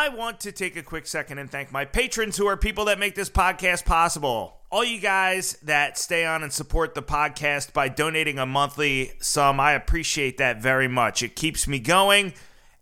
I want to take a quick second and thank my patrons who are people that make this podcast possible. All you guys that stay on and support the podcast by donating a monthly sum, I appreciate that very much. It keeps me going.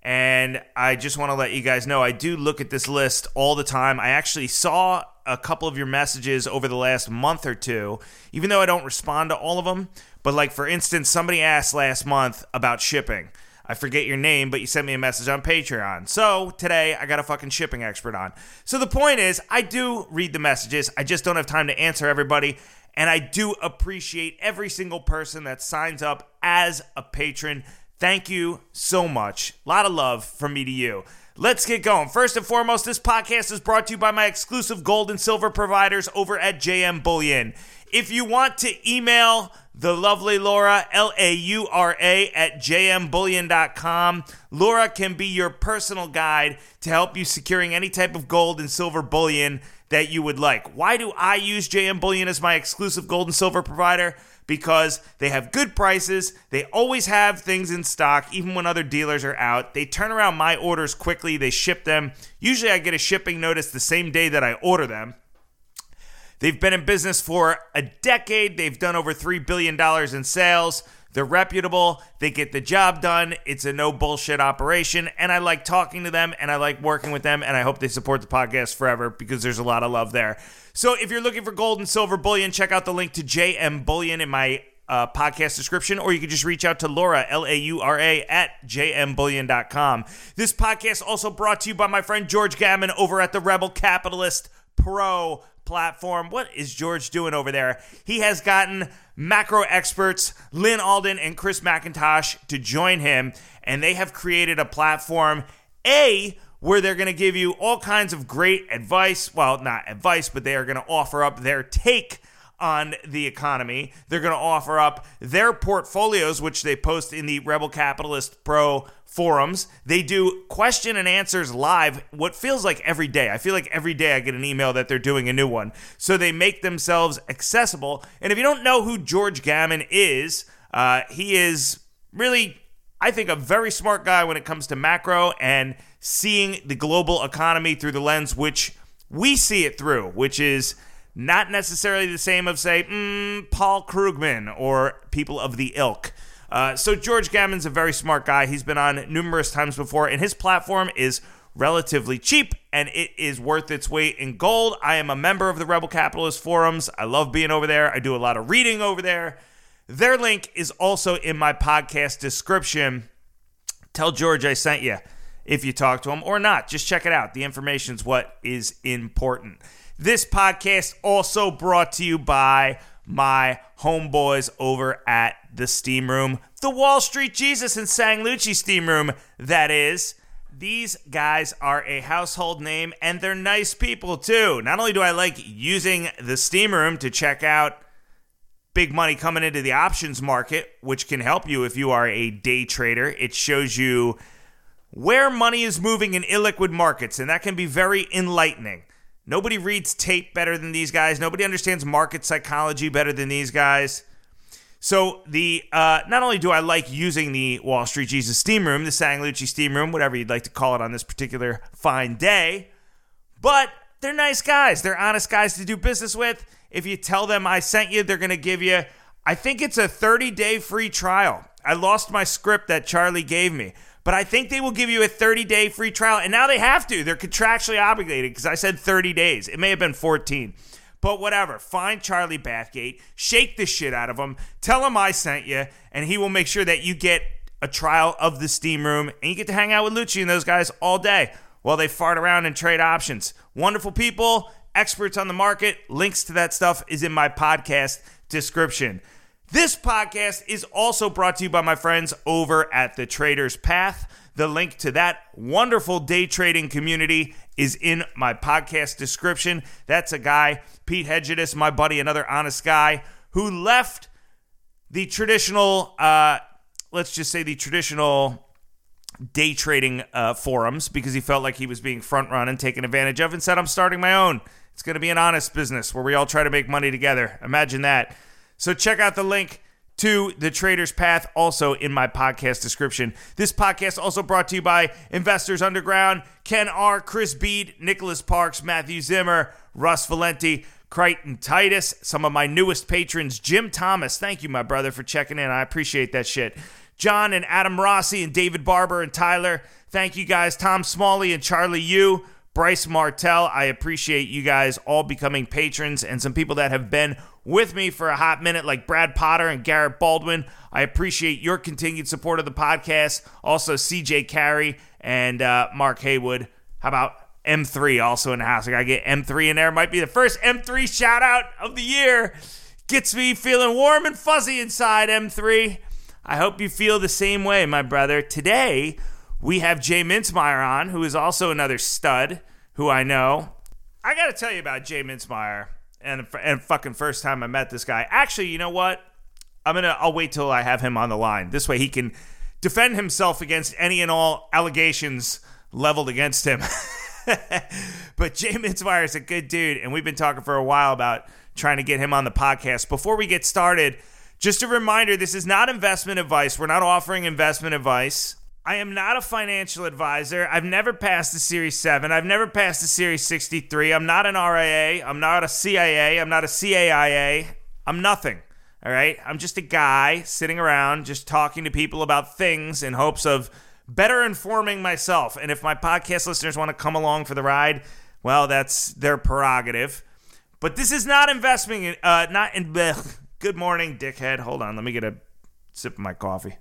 And I just want to let you guys know I do look at this list all the time. I actually saw a couple of your messages over the last month or two, even though I don't respond to all of them. But, like, for instance, somebody asked last month about shipping. I forget your name, but you sent me a message on Patreon. So today I got a fucking shipping expert on. So the point is, I do read the messages. I just don't have time to answer everybody. And I do appreciate every single person that signs up as a patron. Thank you so much. A lot of love from me to you. Let's get going. First and foremost, this podcast is brought to you by my exclusive gold and silver providers over at JM Bullion. If you want to email the lovely Laura, L A U R A, at jmbullion.com. Laura can be your personal guide to help you securing any type of gold and silver bullion that you would like. Why do I use JM Bullion as my exclusive gold and silver provider? Because they have good prices, they always have things in stock, even when other dealers are out. They turn around my orders quickly, they ship them. Usually, I get a shipping notice the same day that I order them. They've been in business for a decade. They've done over $3 billion in sales. They're reputable. They get the job done. It's a no bullshit operation. And I like talking to them and I like working with them. And I hope they support the podcast forever because there's a lot of love there. So if you're looking for gold and silver bullion, check out the link to JM Bullion in my uh, podcast description, or you can just reach out to Laura, L A U R A, at jmbullion.com. This podcast also brought to you by my friend George Gammon over at the Rebel Capitalist Pro platform. What is George doing over there? He has gotten macro experts Lyn Alden and Chris MacIntosh to join him, and they have created a platform, A, where they're going to give you all kinds of great advice. Well, not advice, but they are going to offer up their take on the economy. They're going to offer up their portfolios, which they post in the Rebel Capitalist Pro forums. They do question and answers live, what feels like every day. I feel like every day I get an email that they're doing a new one. So they make themselves accessible. And if you don't know who George Gammon is, uh, he is really, I think, a very smart guy when it comes to macro and seeing the global economy through the lens which we see it through, which is not necessarily the same of, say, mm, Paul Krugman or people of the ilk. Uh, so George Gammon's a very smart guy. He's been on numerous times before, and his platform is relatively cheap and it is worth its weight in gold. I am a member of the Rebel Capitalist forums. I love being over there. I do a lot of reading over there. Their link is also in my podcast description. Tell George I sent you if you talk to him or not. Just check it out. The information's what is important. This podcast also brought to you by my homeboys over at the Steam Room, the Wall Street Jesus and Sang Lucci Steam Room, that is. These guys are a household name and they're nice people too. Not only do I like using the Steam Room to check out big money coming into the options market, which can help you if you are a day trader, it shows you where money is moving in illiquid markets, and that can be very enlightening. Nobody reads tape better than these guys. Nobody understands market psychology better than these guys. So the uh, not only do I like using the Wall Street Jesus Steam Room, the Sang Lucci Steam Room, whatever you'd like to call it on this particular fine day, but they're nice guys. They're honest guys to do business with. If you tell them I sent you, they're going to give you, I think it's a 30 day free trial. I lost my script that Charlie gave me but I think they will give you a 30 day free trial. And now they have to. They're contractually obligated because I said 30 days. It may have been 14. But whatever. Find Charlie Bathgate, shake the shit out of him, tell him I sent you, and he will make sure that you get a trial of the Steam Room and you get to hang out with Lucci and those guys all day while they fart around and trade options. Wonderful people, experts on the market. Links to that stuff is in my podcast description. This podcast is also brought to you by my friends over at the Trader's Path. The link to that wonderful day trading community is in my podcast description. That's a guy, Pete Hedgedis, my buddy, another honest guy, who left the traditional, uh, let's just say the traditional day trading uh, forums because he felt like he was being front run and taken advantage of and said, I'm starting my own. It's going to be an honest business where we all try to make money together. Imagine that. So check out the link to The Trader's Path, also in my podcast description. This podcast also brought to you by Investors Underground, Ken R., Chris Bead, Nicholas Parks, Matthew Zimmer, Russ Valenti, Crichton Titus, some of my newest patrons, Jim Thomas. Thank you, my brother, for checking in. I appreciate that shit. John and Adam Rossi and David Barber and Tyler. Thank you guys. Tom Smalley and Charlie Yu. Bryce Martell. I appreciate you guys all becoming patrons and some people that have been with me for a hot minute, like Brad Potter and Garrett Baldwin. I appreciate your continued support of the podcast. Also, CJ Carey and uh, Mark Haywood. How about M3 also in the house? I got to get M3 in there. Might be the first M3 shout out of the year. Gets me feeling warm and fuzzy inside, M3. I hope you feel the same way, my brother. Today, we have Jay Mintzmyer on, who is also another stud who I know. I got to tell you about Jay Mintzmyer and and fucking first time I met this guy. Actually, you know what? I'm gonna. I'll wait till I have him on the line. This way, he can defend himself against any and all allegations leveled against him. but Jay Mintzmyer is a good dude, and we've been talking for a while about trying to get him on the podcast. Before we get started, just a reminder: this is not investment advice. We're not offering investment advice. I am not a financial advisor. I've never passed the Series 7. I've never passed the Series 63. I'm not an RIA. I'm not a CIA. I'm not a CAIA. I'm nothing. All right. I'm just a guy sitting around just talking to people about things in hopes of better informing myself. And if my podcast listeners want to come along for the ride, well, that's their prerogative. But this is not investing, uh, not in. Bleh. Good morning, dickhead. Hold on. Let me get a sip of my coffee.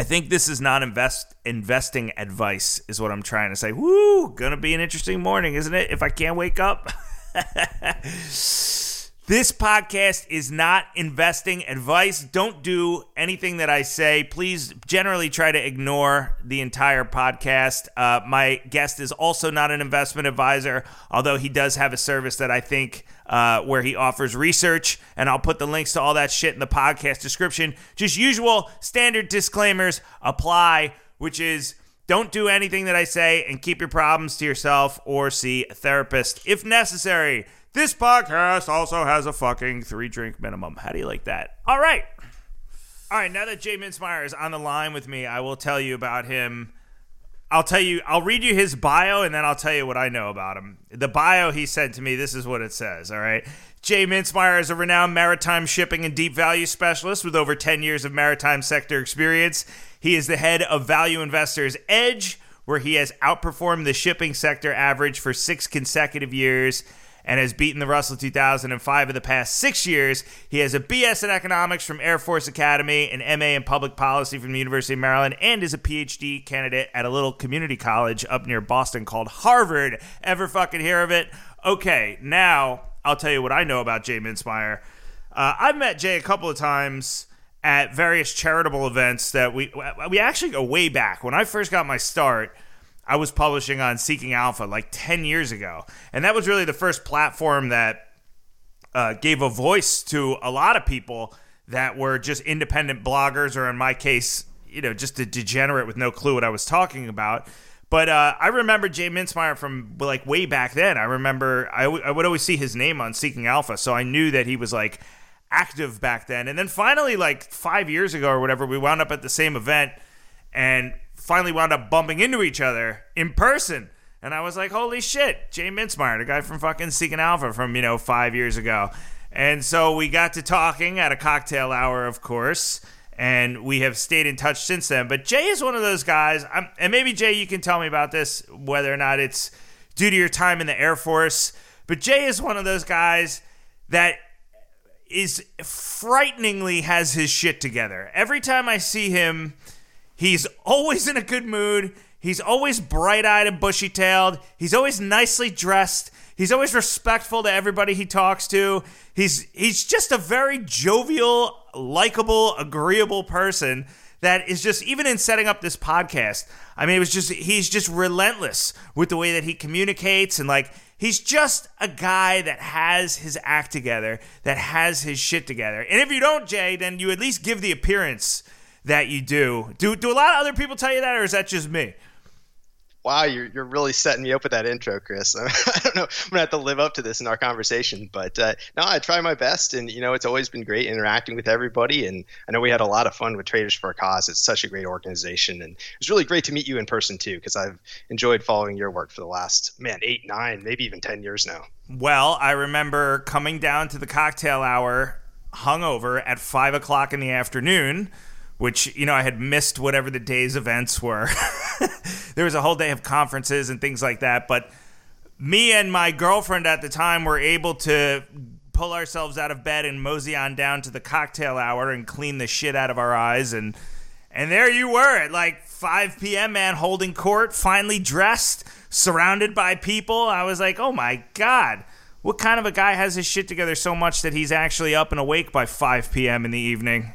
I think this is not invest investing advice, is what I'm trying to say. Woo, gonna be an interesting morning, isn't it? If I can't wake up. This podcast is not investing advice. Don't do anything that I say. Please generally try to ignore the entire podcast. Uh, my guest is also not an investment advisor, although he does have a service that I think uh, where he offers research. And I'll put the links to all that shit in the podcast description. Just usual standard disclaimers apply, which is don't do anything that I say and keep your problems to yourself or see a therapist if necessary. This podcast also has a fucking three drink minimum. How do you like that? All right. All right, now that Jay Mintzmyer is on the line with me, I will tell you about him. I'll tell you, I'll read you his bio and then I'll tell you what I know about him. The bio he sent to me, this is what it says, all right? Jay Mintzmyer is a renowned maritime shipping and deep value specialist with over 10 years of maritime sector experience. He is the head of Value Investors Edge, where he has outperformed the shipping sector average for six consecutive years and has beaten the Russell 2000 in five of the past six years. He has a BS in economics from Air Force Academy, an MA in public policy from the University of Maryland, and is a PhD candidate at a little community college up near Boston called Harvard. Ever fucking hear of it? Okay, now I'll tell you what I know about Jay Mintzmyer. Uh, I've met Jay a couple of times at various charitable events that we we actually go way back. When I first got my start, I was publishing on Seeking Alpha like 10 years ago. And that was really the first platform that uh, gave a voice to a lot of people that were just independent bloggers, or in my case, you know, just a degenerate with no clue what I was talking about. But uh, I remember Jay Mintzmyer from like way back then. I remember I, w- I would always see his name on Seeking Alpha, so I knew that he was like active back then. And then finally, like five years ago or whatever, we wound up at the same event, and finally wound up bumping into each other in person. And I was like, holy shit, Jay Mintzmyer, the guy from fucking Seeking Alpha from, you know, five years ago. And so we got to talking at a cocktail hour, of course, and we have stayed in touch since then. But Jay is one of those guys, I'm, and maybe Jay, you can tell me about this, whether or not it's due to your time in the Air Force. But Jay is one of those guys that is frighteningly has his shit together. Every time I see him, He's always in a good mood. He's always bright eyed and bushy tailed. He's always nicely dressed. He's always respectful to everybody he talks to. He's he's just a very jovial, likable, agreeable person that is just even in setting up this podcast. I mean, it was just he's just relentless with the way that he communicates and like he's just a guy that has his act together, that has his shit together. And if you don't, Jay, then you at least give the appearance that you do. Do do a lot of other people tell you that, or is that just me? Wow, you're, you're really setting me up with that intro, Chris. I don't know. I'm gonna have to live up to this in our conversation, but uh, no, I try my best, and you know, it's always been great interacting with everybody. And I know we had a lot of fun with Traders4ACause. It's such a great organization, and it was really great to meet you in person too, because I've enjoyed following your work for the last man eight, nine, maybe even ten years now. Well, I remember coming down to the cocktail hour, hungover at five o'clock in the afternoon which you know I had missed whatever the day's events were. there was a whole day of conferences and things like that, but me and my girlfriend at the time were able to pull ourselves out of bed and mosey on down to the cocktail hour and clean the shit out of our eyes and and there you were at like 5 p.m. man holding court, finally dressed, surrounded by people. I was like, "Oh my god." What kind of a guy has his shit together so much that he's actually up and awake by 5 p.m. in the evening?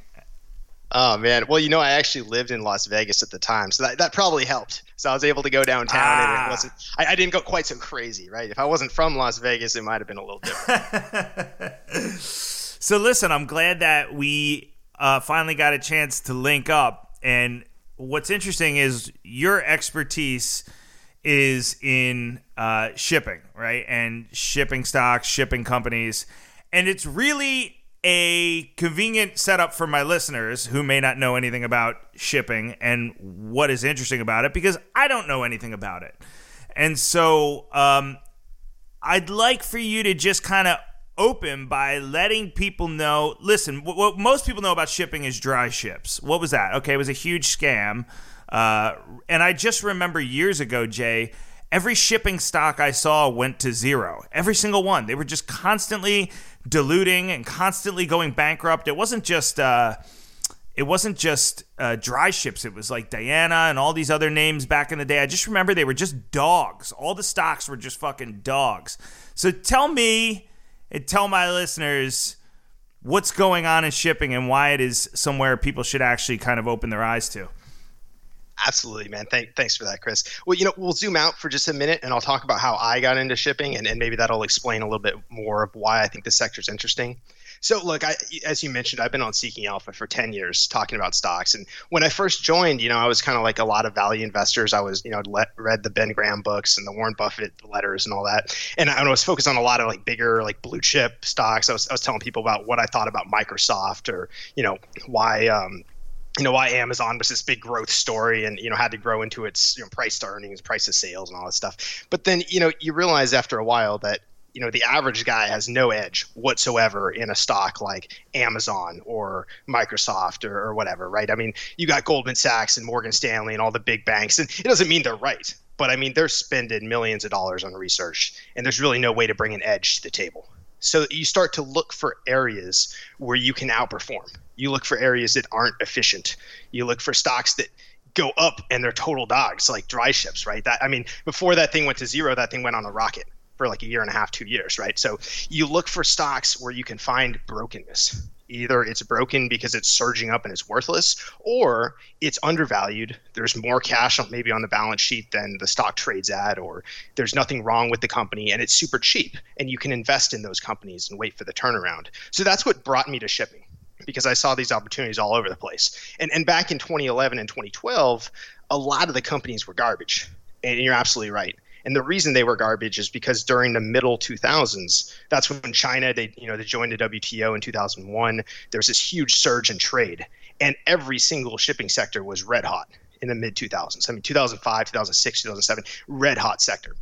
Oh man, well you know I actually lived in Las Vegas at the time, so that, that probably helped. So I was able to go downtown, ah. and it ah. wasn't. I, I, didn't go quite so crazy, right? If I wasn't from Las Vegas, it might have been a little different. so listen, I'm glad that we uh, finally got a chance to link up. And what's interesting is your expertise is in uh, shipping, right? And shipping stocks, shipping companies, and it's really a convenient setup for my listeners who may not know anything about shipping and what is interesting about it because I don't know anything about it. And so um, I'd like for you to just kind of open by letting people know listen, what, what, most people know about shipping is DryShips. What was that? Okay, it was a huge scam. Uh, and I just remember years ago, Jay, every shipping stock I saw went to zero. Every single one. They were just constantly diluting and constantly going bankrupt. It wasn't just uh, it wasn't just uh, DryShips. It was like Diana and all these other names back in the day. I just remember they were just dogs. All the stocks were just fucking dogs. So tell me and tell my listeners what's going on in shipping and why it is somewhere people should actually kind of open their eyes to. Absolutely, man. Thank, thanks for that, Chris. Well, you know, we'll zoom out for just a minute and I'll talk about how I got into shipping and, and maybe that'll explain a little bit more of why I think the sector is interesting. So, look, I, as you mentioned, I've been on Seeking Alpha for 10 years talking about stocks. And when I first joined, you know, I was kind of like a lot of value investors. I was, you know, let, read the Ben Graham books and the Warren Buffett letters and all that. And I, was focused on a lot of like bigger, like blue chip stocks. I was, I was telling people about what I thought about Microsoft or, you know, why, um, you know why Amazon was this big growth story and you know had to grow into its you know, price to earnings, price to sales, and all that stuff. But then you know you realize after a while that you know the average guy has no edge whatsoever in a stock like Amazon or Microsoft or, or whatever, right? I mean, you got Goldman Sachs and Morgan Stanley and all the big banks, and it doesn't mean they're right, but I mean they're spending millions of dollars on research, and there's really no way to bring an edge to the table. So you start to look for areas where you can outperform you look for areas that aren't efficient. You look for stocks that go up and they're total dogs, like DryShips, right? That I mean, before that thing went to zero, that thing went on a rocket for like a year and a half, two years, right? So you look for stocks where you can find brokenness. Either it's broken because it's surging up and it's worthless, or it's undervalued. There's more cash maybe on the balance sheet than the stock trades at, or there's nothing wrong with the company and it's super cheap, and you can invest in those companies and wait for the turnaround. So that's what brought me to shipping because I saw these opportunities all over the place. And and back in 2011 and 2012, a lot of the companies were garbage. And you're absolutely right. And the reason they were garbage is because during the middle 2000s, that's when China they you know they joined the WTO in 2001. There was this huge surge in trade, and every single shipping sector was red hot in the mid 2000s. I mean 2005, 2006, 2007, red hot sector.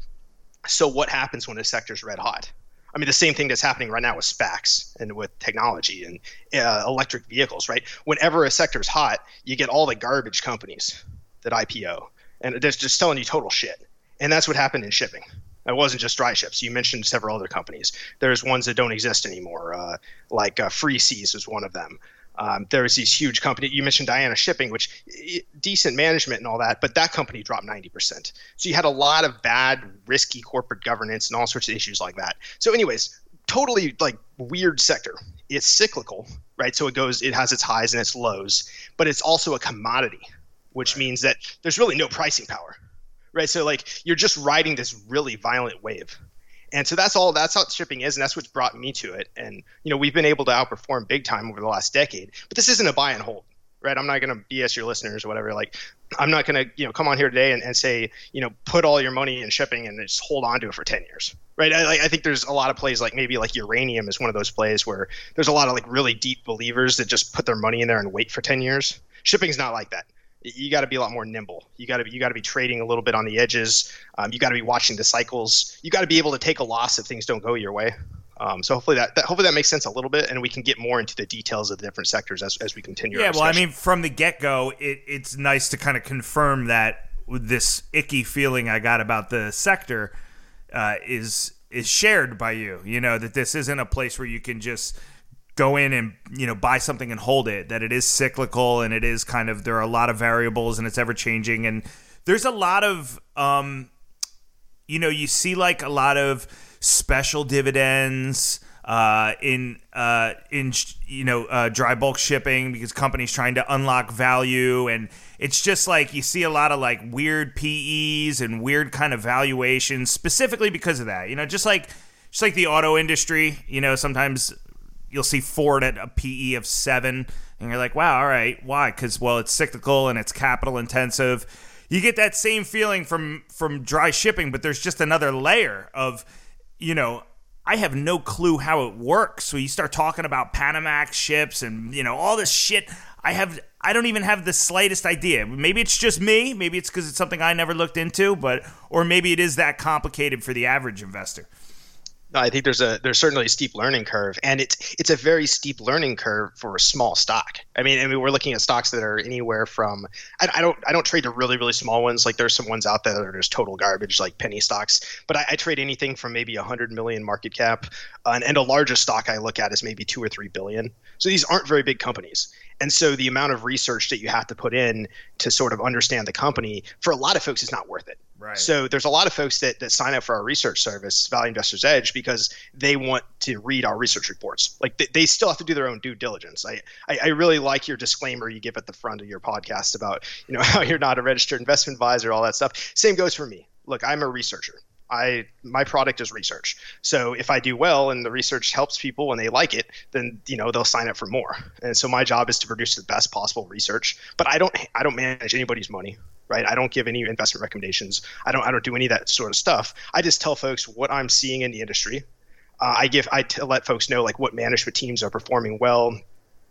So what happens when a sector is red hot? I mean, the same thing that's happening right now with SPACs and with technology and uh, electric vehicles, right? Whenever a sector is hot, you get all the garbage companies that IPO, and they're just telling you total shit. And that's what happened in shipping. It wasn't just DryShips. You mentioned several other companies. There's ones that don't exist anymore, uh, like uh, FreeSeas was one of them. Um, there's these huge companies. You mentioned Diana Shipping, which decent management and all that, but that company dropped 90%. So you had a lot of bad, risky corporate governance and all sorts of issues like that. So, anyways, totally like weird sector. It's cyclical, right? So it goes, it has its highs and its lows, but it's also a commodity, which right. means that there's really no pricing power, right? So like you're just riding this really violent wave and so that's all that's how shipping is and that's what's brought me to it and you know we've been able to outperform big time over the last decade but this isn't a buy and hold right? I'm not going to BS your listeners or whatever. Like, I'm not going to, you know, come on here today and, and say, you know, put all your money in shipping and just hold on to it for 10 years, right? I, I think there's a lot of plays like maybe like uranium is one of those plays where there's a lot of like really deep believers that just put their money in there and wait for 10 years. Shipping's not like that. You got to be a lot more nimble. You got to be you got to be trading a little bit on the edges. Um, you got to be watching the cycles. You got to be able to take a loss if things don't go your way. Um, so hopefully that, that, hopefully that makes sense a little bit, and we can get more into the details of the different sectors as, as we continue. Yeah, well, I mean, from the get go, it, it's nice to kind of confirm that this icky feeling I got about the sector uh, is is shared by you. You know that this isn't a place where you can just go in and you know buy something and hold it. That it is cyclical and it is kind of there are a lot of variables and it's ever changing and there's a lot of um, you know you see like a lot of special dividends uh, in uh, in you know uh, dry bulk shipping because companies trying to unlock value and it's just like you see a lot of like weird PEs and weird kind of valuations specifically because of that you know just like just like the auto industry you know sometimes you'll see Ford at a PE of seven and you're like wow all right why because well it's cyclical and it's capital intensive you get that same feeling from from dry shipping but there's just another layer of you know, I have no clue how it works. So you start talking about Panamax ships and you know all this shit. I have I don't even have the slightest idea. Maybe it's just me. Maybe it's because it's something I never looked into, but or maybe it is that complicated for the average investor. I think there's a there's certainly a steep learning curve, and it's it's a very steep learning curve for a small stock. I mean, I mean, we're looking at stocks that are anywhere from I, I don't I don't trade the really really small ones. Like there's some ones out there that are just total garbage, like penny stocks. But I, I trade anything from maybe a hundred million market cap, uh, and, and a larger stock I look at is maybe two or three billion. So these aren't very big companies. And so the amount of research that you have to put in to sort of understand the company for a lot of folks is not worth it. Right. So there's a lot of folks that, that sign up for our research service, Value Investors Edge, because they want to read our research reports. Like they, they still have to do their own due diligence. I, I, I really like your disclaimer you give at the front of your podcast about you know how you're not a registered investment advisor, all that stuff. Same goes for me. Look, I'm a researcher. I my product is research. So if I do well and the research helps people and they like it, then you know they'll sign up for more. And so my job is to produce the best possible research. But I don't I don't manage anybody's money, right? I don't give any investment recommendations. I don't I don't do any of that sort of stuff. I just tell folks what I'm seeing in the industry. Uh, I give I t- let folks know like what management teams are performing well,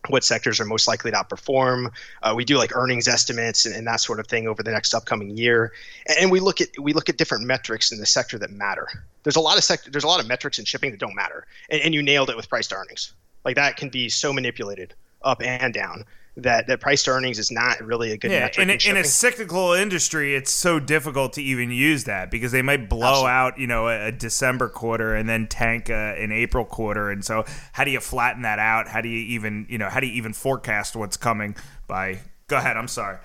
what sectors are most likely to outperform. Uh, we do like earnings estimates and, and, that sort of thing over the next upcoming year, and, and, we look at we look at different metrics in the sector that matter. There's a lot of sector, there's a lot of metrics in shipping that don't matter, and, and you nailed it with price to earnings. Like that can be so manipulated up and down that that price to earnings is not really a good yeah, metric. In, a, in, in a cyclical industry, it's so difficult to even use that because they might blow Absolutely. out, you know, a, a, December quarter and then tank a, an April quarter. And so, how do you flatten that out? How do you even, you know, how do you even forecast what's coming by? Go ahead. I'm sorry.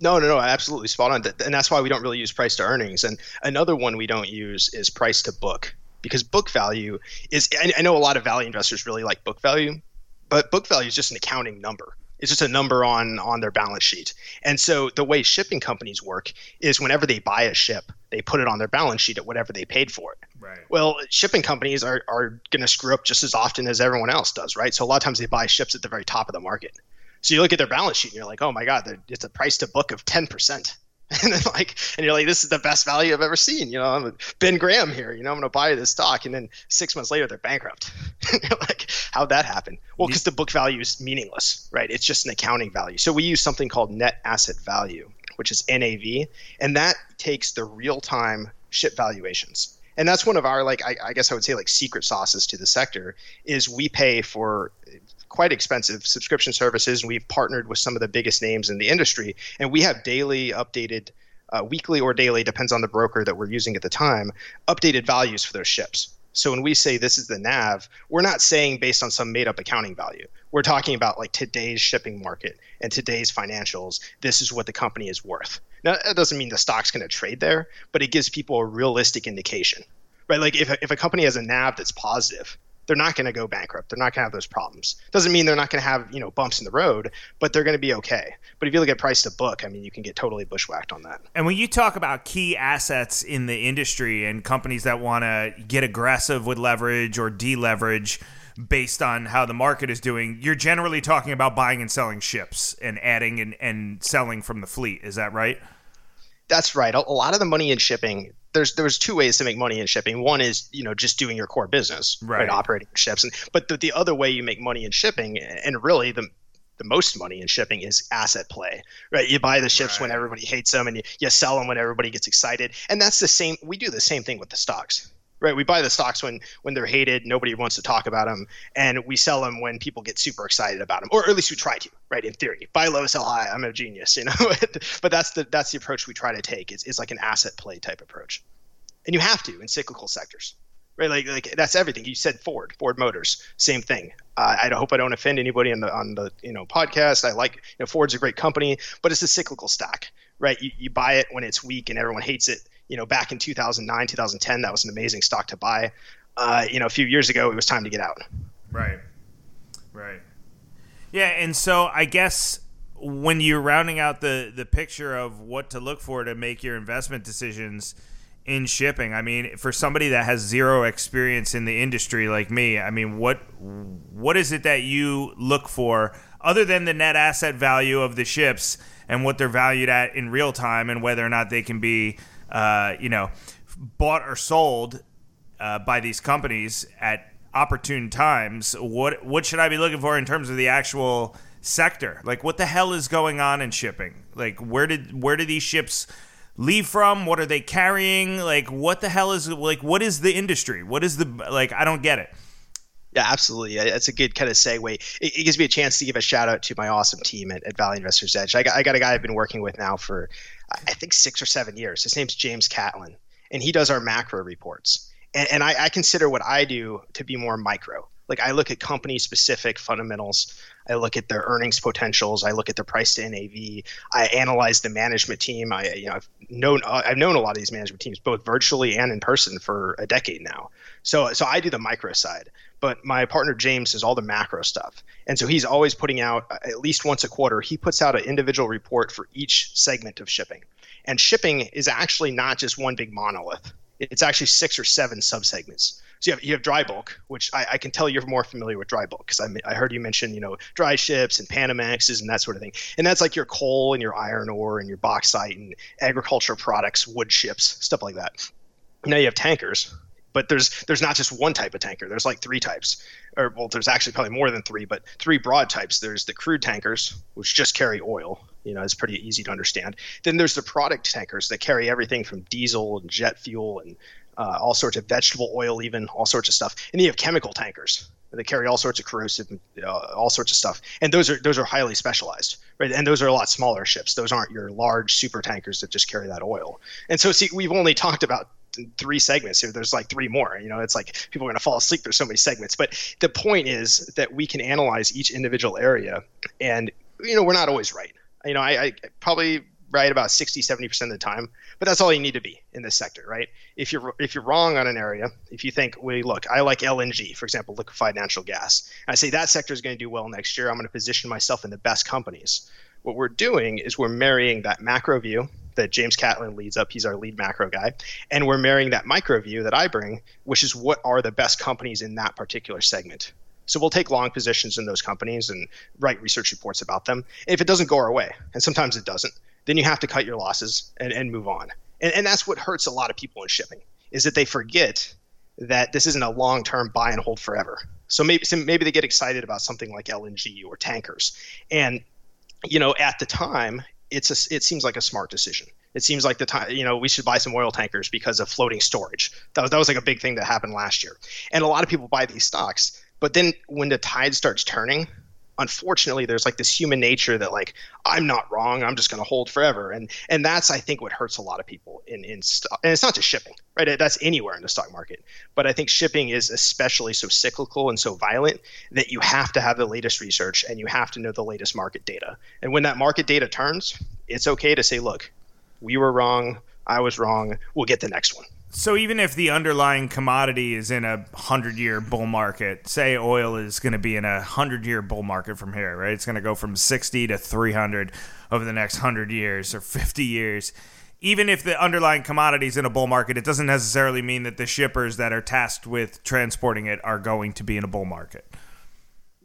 No, no, no, absolutely spot on. And that's why we don't really use price to earnings. And another one we don't use is price to book because book value is. I know a lot of value investors really like book value, but book value is just an accounting number it's just a number on on their balance sheet. And so the way shipping companies work is whenever they buy a ship, they put it on their balance sheet at whatever they paid for it. Right. Well, shipping companies are, are going to screw up just as often as everyone else does, right? So a lot of times they buy ships at the very top of the market. So you look at their balance sheet and you're like, oh my God, it's a price to book of 10%. and then like and you're like this is the best value i've ever seen you know? I'm ben graham here you know? I'm going to buy this stock. And then six months later they're bankrupt. Like how'd that happen? Well because the book value is meaningless right? It's just an accounting value. So we use something called net asset value which is nav and that takes the real time ship valuations. And that's one of our like I, I, guess i would say like secret sauces to the sector is we pay for quite expensive subscription services, and we've partnered with some of the biggest names in the industry. And we have daily updated, uh, weekly or daily, depends on the broker that we're using at the time, updated values for those ships. So when we say this is the NAV, we're not saying based on some made up accounting value. We're talking about like today's shipping market and today's financials. This is what the company is worth. Now, that doesn't mean the stock's going to trade there, but it gives people a realistic indication, right? Like if, if a company has a NAV that's positive, they're not going to go bankrupt. They're not going to have those problems. Doesn't mean they're not going to have you know bumps in the road, but they're going to be okay. But if you look at price to book, I mean, you can get totally bushwhacked on that. And when you talk about key assets in the industry and companies that want to get aggressive with leverage or deleverage, based on how the market is doing, you're generally talking about buying and selling ships and adding and, and selling from the fleet. Is that right? That's right. A, a lot of the money in shipping, there's there's two ways to make money in shipping. One is you know just doing your core business, right, right operating ships, and but the, the other way you make money in shipping, and really the the most money in shipping is asset play, right? You buy the ships right. when everybody hates them, and you, you sell them when everybody gets excited, and that's the same. We do the same thing with the stocks right? We buy the stocks when when they're hated, nobody wants to talk about them, and we sell them when people get super excited about them, or at least we try to, right? In theory, buy low, sell high. I'm a genius, you know. but that's the that's the approach we try to take. It's, it's like an asset play type approach, and you have to in cyclical sectors, right? Like like that's everything. You said Ford, Ford Motors, same thing. Uh, I hope I don't offend anybody on the on the you know podcast. I like you know Ford's a great company, but it's a cyclical stock, right? You, you buy it when it's weak and everyone hates it you know, back in 2009, 2010, that was an amazing stock to buy. Uh, you know, a few years ago, it was time to get out. Right. Right. Yeah, and so I guess when you're rounding out the the picture of what to look for to make your investment decisions in shipping, I mean, for somebody that has zero experience in the industry like me, I mean, what what is it that you look for other than the net asset value of the ships and what they're valued at in real time and whether or not they can be uh, you know, bought or sold uh, by these companies at opportune times. What what should I be looking for in terms of the actual sector? Like, what the hell is going on in shipping? Like, where did where did these ships leave from? What are they carrying? Like, what the hell is like? What is the industry? What is the like? I don't get it. Yeah, absolutely. That's a good kind of segue. It, it, gives me a chance to give a shout out to my awesome team at, at Value Investors Edge. I got, I got a guy I've been working with now for I think six or seven years. His name's James Catlin, and he does our macro reports. And, and I, I consider what I do to be more micro. Like I look at company specific fundamentals. I look at their earnings potentials. I look at their price to NAV. I analyze the management team. I you know I've known I've known a lot of these management teams both virtually and in person for a decade now. So so I do the micro side, but my partner James does all the macro stuff. And so he's always putting out uh, at least once a quarter. He puts out an individual report for each segment of shipping. And shipping is actually not just one big monolith. It's actually six or seven subsegments. So you have, you have dry bulk, which I, I can tell you're more familiar with dry bulk because I, I heard you mention, you know, DryShips and Panamaxes and that sort of thing. And that's like your coal and your iron ore and your bauxite and agriculture products, wood ships, stuff like that. Now you have tankers, but there's there's not just one type of tanker. There's like three types, or well, there's actually probably more than three, but three broad types. There's the crude tankers, which just carry oil. You know, it's pretty easy to understand. Then there's the product tankers that carry everything from diesel and jet fuel and uh, all sorts of vegetable oil, even all sorts of stuff. And you have chemical tankers that carry all sorts of corrosive, uh, all sorts of stuff. And those are those are highly specialized, right? And those are a lot smaller ships. Those aren't your large super tankers that just carry that oil. And so, see, we've only talked about three segments here. There's like three more. You know, it's like people are going to fall asleep. There's so many segments. But the point is that we can analyze each individual area, and you know, we're not always right. You know, I, I probably right about 60 70% of the time but that's all you need to be in this sector right if you're if you're wrong on an area if you think we well, look i like lng for example liquefied natural gas i say that sector is going to do well next year i'm going to position myself in the best companies what we're doing is we're marrying that macro view that James Catlin leads up. He's our lead macro guy. And we're marrying that micro view that I bring, which is what are the best companies in that particular segment. So we'll take long positions in those companies and write research reports about them. If it doesn't go our way, and sometimes it doesn't, then you have to cut your losses and, and move on. And, and that's what hurts a lot of people in shipping is that they forget that this isn't a long-term buy and hold forever. So maybe so maybe they get excited about something like LNG or tankers, and you know at the time it's a, it seems like a smart decision. It seems like the time you know we should buy some oil tankers because of floating storage. That was that was like a big thing that happened last year, and a lot of people buy these stocks. But then when the tide starts turning, unfortunately there's like this human nature that like i'm not wrong i'm just going to hold forever. And and that's i think what hurts a lot of people in in stock and it's not just shipping right? That's anywhere in the stock market. But i think shipping is especially so cyclical and so violent that you have to have the latest research and you have to know the latest market data. And when that market data turns it's okay to say look we were wrong i was wrong we'll get the next one so even if the underlying commodity is in a hundred year bull market, say oil is going to be in a hundred year bull market from here, right? It's going to go from sixty to three hundred over the next hundred years or fifty years. even if the underlying commodities in a bull market, it doesn't necessarily mean that the shippers that are tasked with transporting it are going to be in a bull market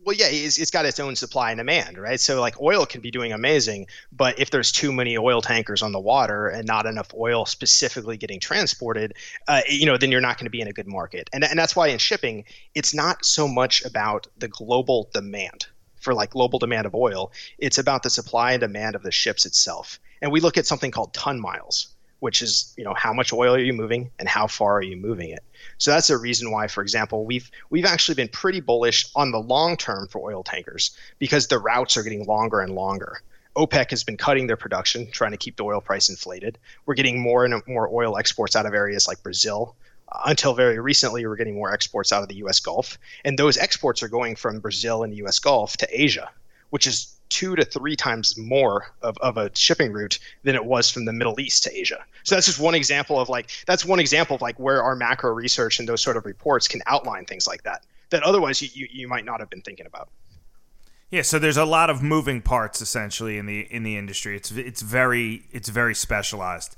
well, yeah, it's, it's got its own supply and demand, right? So like oil can be doing amazing, but if there's too many oil tankers on the water and not enough oil specifically getting transported, uh, you know, then you're not going to be in a good market. And and that's why in shipping, it's not so much about the global demand for like global demand of oil. It's about the supply and demand of the ships itself. And we look at something called ton miles, which is you know how much oil are you moving and how far are you moving it. So that's a reason why, for example, we've we've actually been pretty bullish on the long term for oil tankers because the routes are getting longer and longer. OPEC has been cutting their production, trying to keep the oil price inflated. We're getting more and more oil exports out of areas like Brazil. Until very recently, we're getting more exports out of the U.S. Gulf, and those exports are going from Brazil and the U.S. Gulf to Asia, which is two to three times more of, of a shipping route than it was from the Middle East to Asia. So that's just one example of like that's one example of like where our macro research and those sort of reports can outline things like that that otherwise you, you, you might not have been thinking about. Yeah, so there's a lot of moving parts essentially in the in the industry. It's it's very it's very specialized.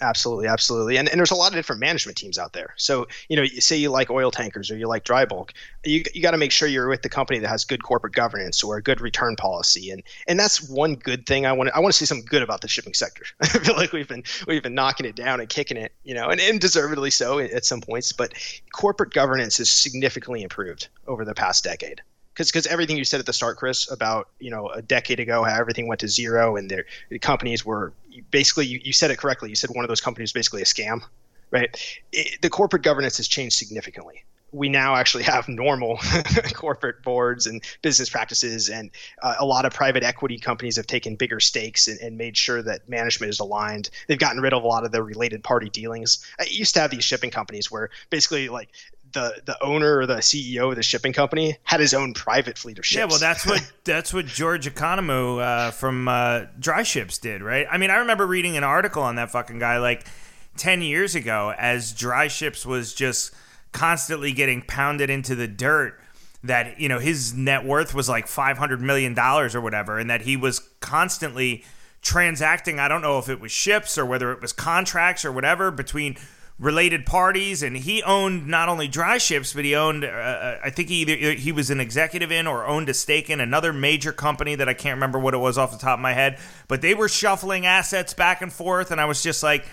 Absolutely, absolutely. And, and there's a lot of different management teams out there. So, you know, say you like oil tankers or you like dry bulk, you, you got to make sure you're with the company that has good corporate governance or a good return policy. And and that's one good thing I want I want to see some good about the shipping sector. I feel like we've been we've been knocking it down and kicking it, you know, and, and deservedly so at some points, but corporate governance has significantly improved over the past decade because because everything you said at the start, Chris, about you know a decade ago how everything went to zero and their the companies were basically you, you said it correctly. You said one of those companies was basically a scam, right? It, the corporate governance has changed significantly. We now actually have normal corporate boards and business practices, and uh, a lot of private equity companies have taken bigger stakes and, and, made sure that management is aligned. They've gotten rid of a lot of the related party dealings. I used to have these shipping companies where basically like the the owner or the CEO of the shipping company had his own private fleet of ships. Yeah, well, that's what that's what George Economou uh, from uh, DryShips did, right? I mean, I remember reading an article on that fucking guy like ten years ago, as DryShips was just constantly getting pounded into the dirt. That you know his net worth was like five hundred million dollars or whatever, and that he was constantly transacting. I don't know if it was ships or whether it was contracts or whatever between related parties, and he owned not only DryShips, but he owned. Uh, uh, I think he either he was an executive in or owned a stake in another major company that I can't remember what it was off the top of my head. But they were shuffling assets back and forth, and I was just like,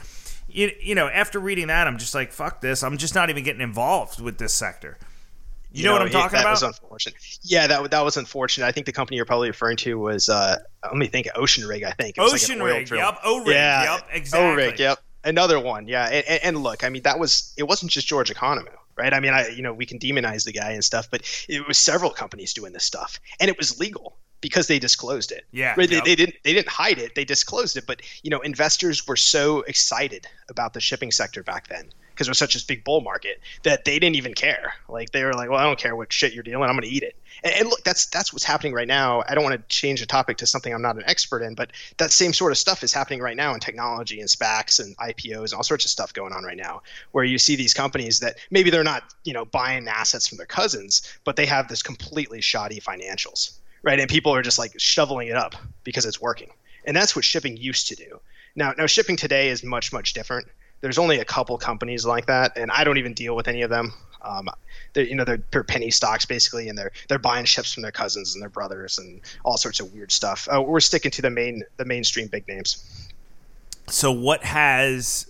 you, you know, after reading that, I'm just like, fuck this. I'm just not even getting involved with this sector. You, you know, know, what I'm talking it, that about? was unfortunate. Yeah, that that was unfortunate. I think the company you're probably referring to was uh, let me think, Ocean Rig. I think it Ocean like Rig. Yep. O Rig. Yeah. Yep. Exactly. O Rig. Yep another one, yeah. And, and, look, I mean, that was it wasn't just George Economou, right? I mean, I you know we can demonize the guy and stuff, but it was several companies doing this stuff, and it was legal because they disclosed it. Yeah, right? They, they, didn't they didn't hide it; they disclosed it. But you know, investors were so excited about the shipping sector back then because it was such a big bull market that they didn't even care. Like they were like, "Well, I don't care what shit you're dealing. I'm going to eat it." And, and, look, that's that's what's happening right now. I don't want to change the topic to something I'm not an expert in, but that same sort of stuff is happening right now in technology and SPACs and IPOs and all sorts of stuff going on right now, where you see these companies that maybe they're not, you know, buying assets from their cousins, but they have this completely shoddy financials, right? And people are just like shoveling it up because it's working, and that's what shipping used to do. Now, now shipping today is much much different there's only a couple companies like that, and I don't even deal with any of them. Um, they're, you know, they're, they're, penny stocks basically, and they're they're buying ships from their cousins and their brothers and all sorts of weird stuff. Uh, we're sticking to the main the mainstream big names. So what has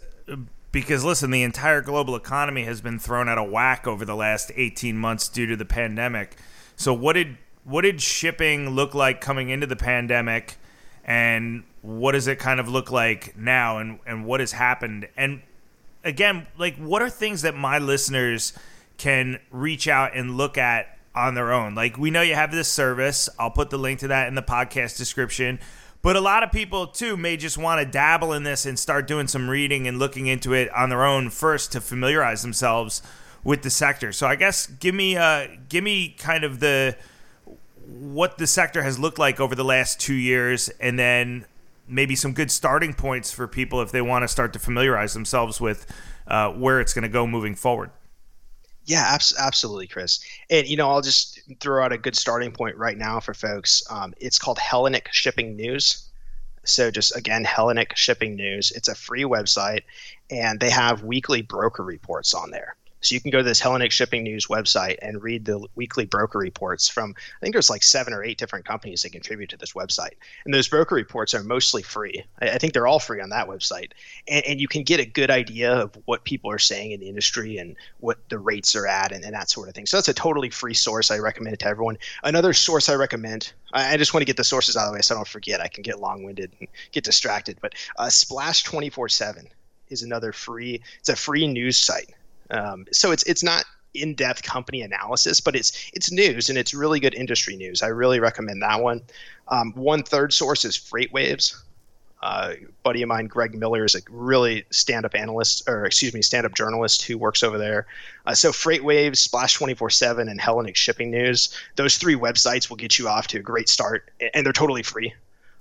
because listen, the entire global economy has been thrown out of whack over the last 18 months due to the pandemic. So what did what did shipping look like coming into the pandemic? and what does it kind of look like now and, and what has happened? And again like what are things that my listeners can reach out and look at on their own? Like we know you have this service. I'll put the link to that in the podcast description. But a lot of people too may just want to dabble in this and start doing some reading and looking into it on their own first to familiarize themselves with the sector. So i guess give me uh give me kind of the what the sector has looked like over the last two years, and then maybe some good starting points for people if they want to start to familiarize themselves with uh, where it's going to go moving forward. Yeah, absolutely, Chris. And you know, I'll just throw out a good starting point right now for folks. Um, it's called Hellenic Shipping News. So just again, Hellenic Shipping News. It's a free website, and they have weekly broker reports on there. So you can go to this Hellenic Shipping News website and read the weekly broker reports from I think there's like seven or eight different companies that contribute to this website. And those broker reports are mostly free. I, I think they're all free on that website. And, and, you can get a good idea of what people are saying in the industry and what the rates are at and, and that sort of thing. So that's a totally free source. I recommend it to everyone. Another source I recommend, I, I just want to get the sources out of the way so I don't forget. I can get long winded and get distracted. But uh, Splash247 is another free, it's a free news site um, so it's it's not in-depth company analysis, but it's it's news and it's really good industry news. I really recommend that one. Um, one third source is FreightWaves. Uh, buddy of mine, Greg Miller, is a really stand-up analyst, or excuse me, stand-up journalist who works over there. Uh, so FreightWaves, Splash247, and Hellenic Shipping News. Those three websites will get you off to a great start, and they're totally free.